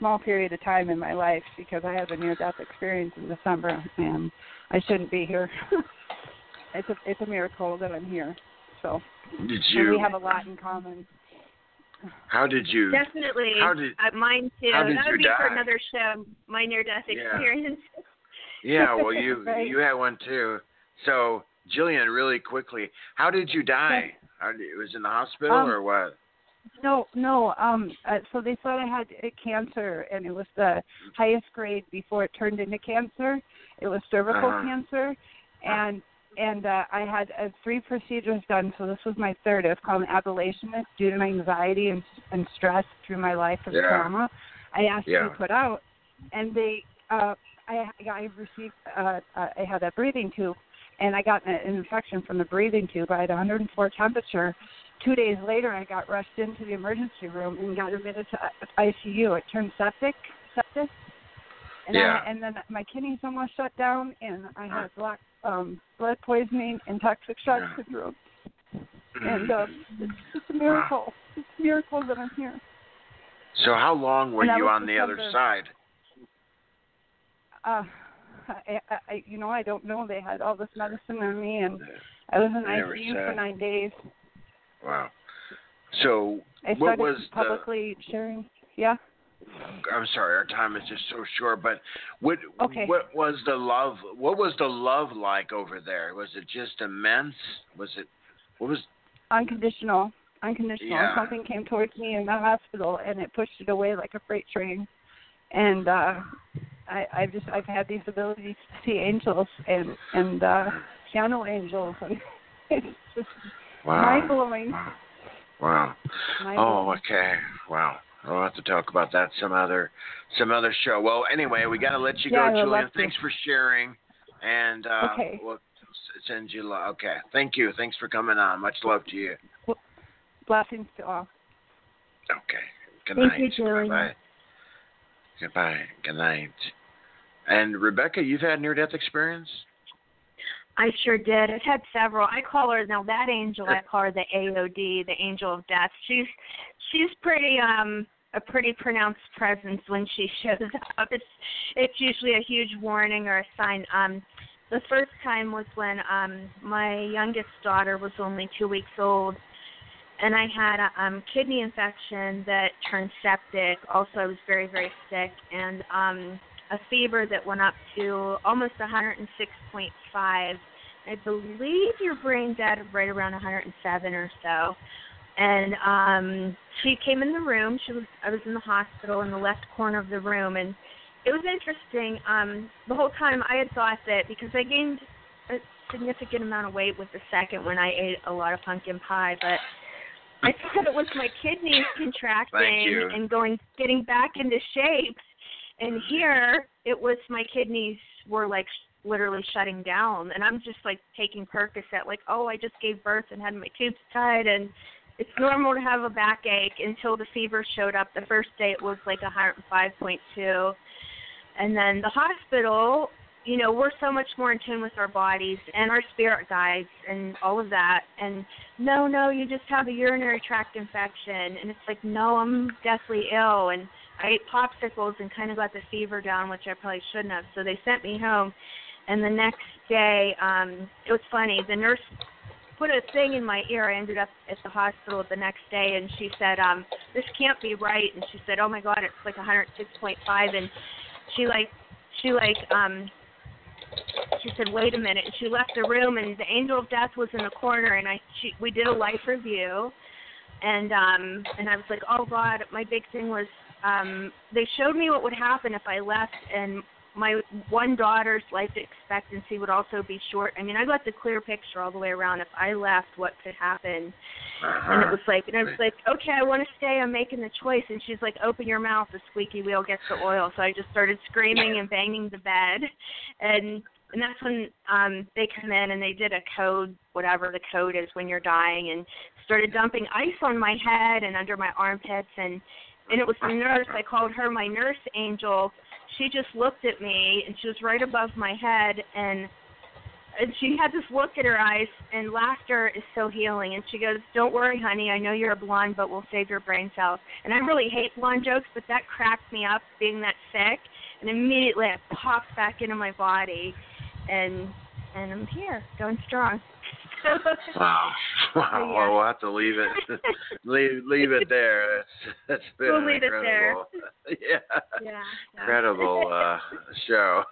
small period of time in my life because I had a near-death experience in December, and I shouldn't be here. it's a it's a miracle that I'm here. So Did and you? we have a lot in common. How did you? Definitely. How did? uh, mine too. how did that you would be for another show. My near-death experience. Yeah. yeah, Well, you Right. you had one too. So, Jillian, really quickly, how did you die? How did, it was in the hospital Um, or what? No, no. Um, uh, so they thought I had uh, cancer, and it was the highest grade before it turned into cancer. It was cervical Uh-huh. cancer, and and uh, I had uh, three procedures done. So this was my third. It was called an ablation due to my anxiety and and stress through my life of Yeah. trauma. I asked to be put out, and they uh, I I received uh, uh, I had a breathing tube, and I got an infection from the breathing tube. I had 104 temperature. Two days later, I got rushed into the emergency room and got admitted to ICU. It turned septic, septic, and Yeah. I, and then my kidneys almost shut down, and I had black um, blood poisoning and toxic shock Yeah. syndrome. And um, it's just a miracle. It's a miracle that I'm here. So, how long were and you on the other December. side? Uh, I, I, you know, I don't know. They had all this medicine on me, and I was in ICU for nine days. Wow. So, I what was the? publicly sharing. Yeah. I'm sorry, our time is just so short. But what Okay. what was the love? What was the love like over there? Was it just immense? Was it? What was? unconditional unconditional Yeah. something came towards me in the hospital and it pushed it away like a freight train and uh i i've just i've had these abilities to see angels and and uh piano angels and it's just Wow. mind blowing Wow. mind Oh, okay. Wow. I'll have to talk about that some other some other show. Well, anyway, we got to let you Yeah, go, Julian. to. Thanks for sharing. And uh, Okay. we'll send you love. Okay. Thank you. Thanks for coming on. Much love to you. blessings to all Okay. Good Thank night. you, Julian. Bye. Goodbye. Good night. And Rebekah, you've had near death experience? I sure did. I've had several. I call her now that angel. I call her the AOD, the angel of death. She's she's pretty um a pretty pronounced presence when she shows up. It's it's usually a huge warning or a sign. Um, the first time was when um my youngest daughter was only two weeks old, and I had a um, kidney infection that turned septic. Also, I was very very sick and um a fever that went up to almost 106.5. I believe your brain's dead right around 107 or so. And um she came in the room. She was I was in the hospital in the left corner of the room and it was interesting. Um the whole time I had thought that because I gained a significant amount of weight with the second when I ate a lot of pumpkin pie, but I thought it was my kidneys contracting and going getting back into shape and here it was my kidneys were like literally shutting down. And i'm just like taking percocet like oh i just gave birth and had my tubes tied and it's normal to have a backache until the fever showed up. The first day it was like a 105.2 and then the hospital you know we're so much more in tune with our bodies and our spirit guides and all of that. And no no you just have a urinary tract infection. And it's like no i'm deathly ill. And I ate popsicles and kind of got the fever down, which I probably shouldn't have. So they sent me home. And the next day, um, it was funny. The nurse put a thing in my ear. I ended up at the hospital the next day, and she said, um, "This can't be right." And she said, "Oh my God, it's like 106.5." And she like, she like, um, she said, "Wait a minute." And she left the room, and the angel of death was in the corner, and I, she, we did a life review and um and I was like, "Oh god, my big thing was um they showed me what would happen if I left and my one daughter's life expectancy would also be short. I mean, I got the clear picture all the way around if I left what could happen. And it was like and I was like, "Okay, I want to stay. I'm making the choice." And she's like, "Open your mouth. The squeaky wheel gets the oil." So I just started screaming and banging the bed. And and that's when um they come in and they did a code whatever the code is when you're dying and started dumping ice on my head and under my armpits and and it was the nurse i called her my nurse angel she just looked at me and she was right above my head and and she had this look in her eyes and laughter is so healing. And she goes don't worry honey i know you're a blonde but we'll save your brain cells. And i really hate blonde jokes but that cracked me up being that sick and immediately i popped back into my body and and i'm here going strong Wow. Wow, we'll have to leave it leave leave it there. That's that's been We'll leave it there. yeah. Yeah. Incredible uh show.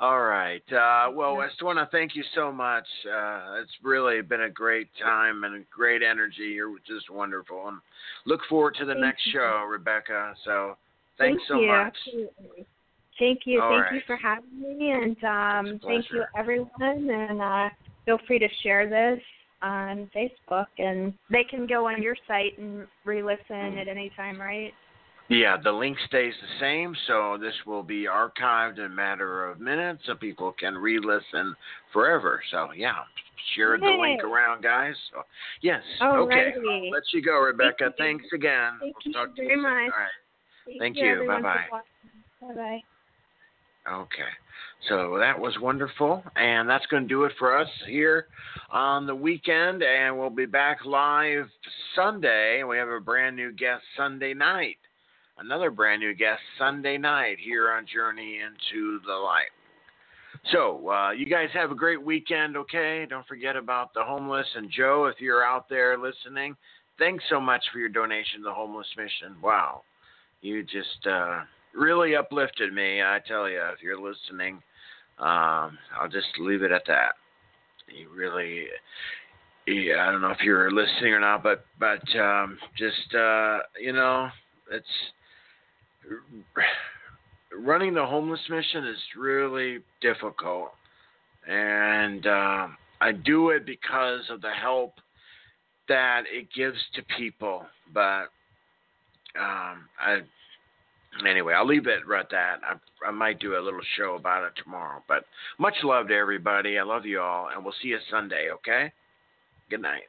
All right. Uh well I just wanna thank you so much. Uh it's really been a great time and great energy. You're just wonderful and look forward to the Thank next you. show, Rebekah. So thanks Thank so you. much. Absolutely. Thank you. All thank you for having me, and um, thank you everyone. And uh, feel free to share this on Facebook, and they can go on your site and re-listen at any time, right? Yeah, the link stays the same, so this will be archived in a matter of minutes, so people can re-listen forever. So yeah, share the link around, guys. So, yes. Alrighty. Okay. I'll let you go, Rebekah. Thank you. Thanks again. Thank we'll you very you much. All right. Thank you. you. Bye-bye. Bye-bye. Okay. So that was wonderful. And that's going to do it for us here on the weekend. And we'll be back live Sunday. We have a brand new guest Sunday night. Another brand new guest Sunday night here on Journey into the Light. So, uh, you guys have a great weekend, okay? Don't forget about the homeless. And Joe, if you're out there listening, thanks so much for your donation to the homeless mission. Wow. You just uh, really uplifted me, I tell you, if you're listening. Um, I'll just leave it at that. You really, yeah, I don't know if you're listening or not, but but um, just uh, you know, it's running the homeless mission is really difficult, and um, I do it because of the help that it gives to people. But um, I anyway, I'll leave it at that. I, I might do a little show about it tomorrow. But much love to everybody. I love you all, and we'll see you Sunday, okay? Good night.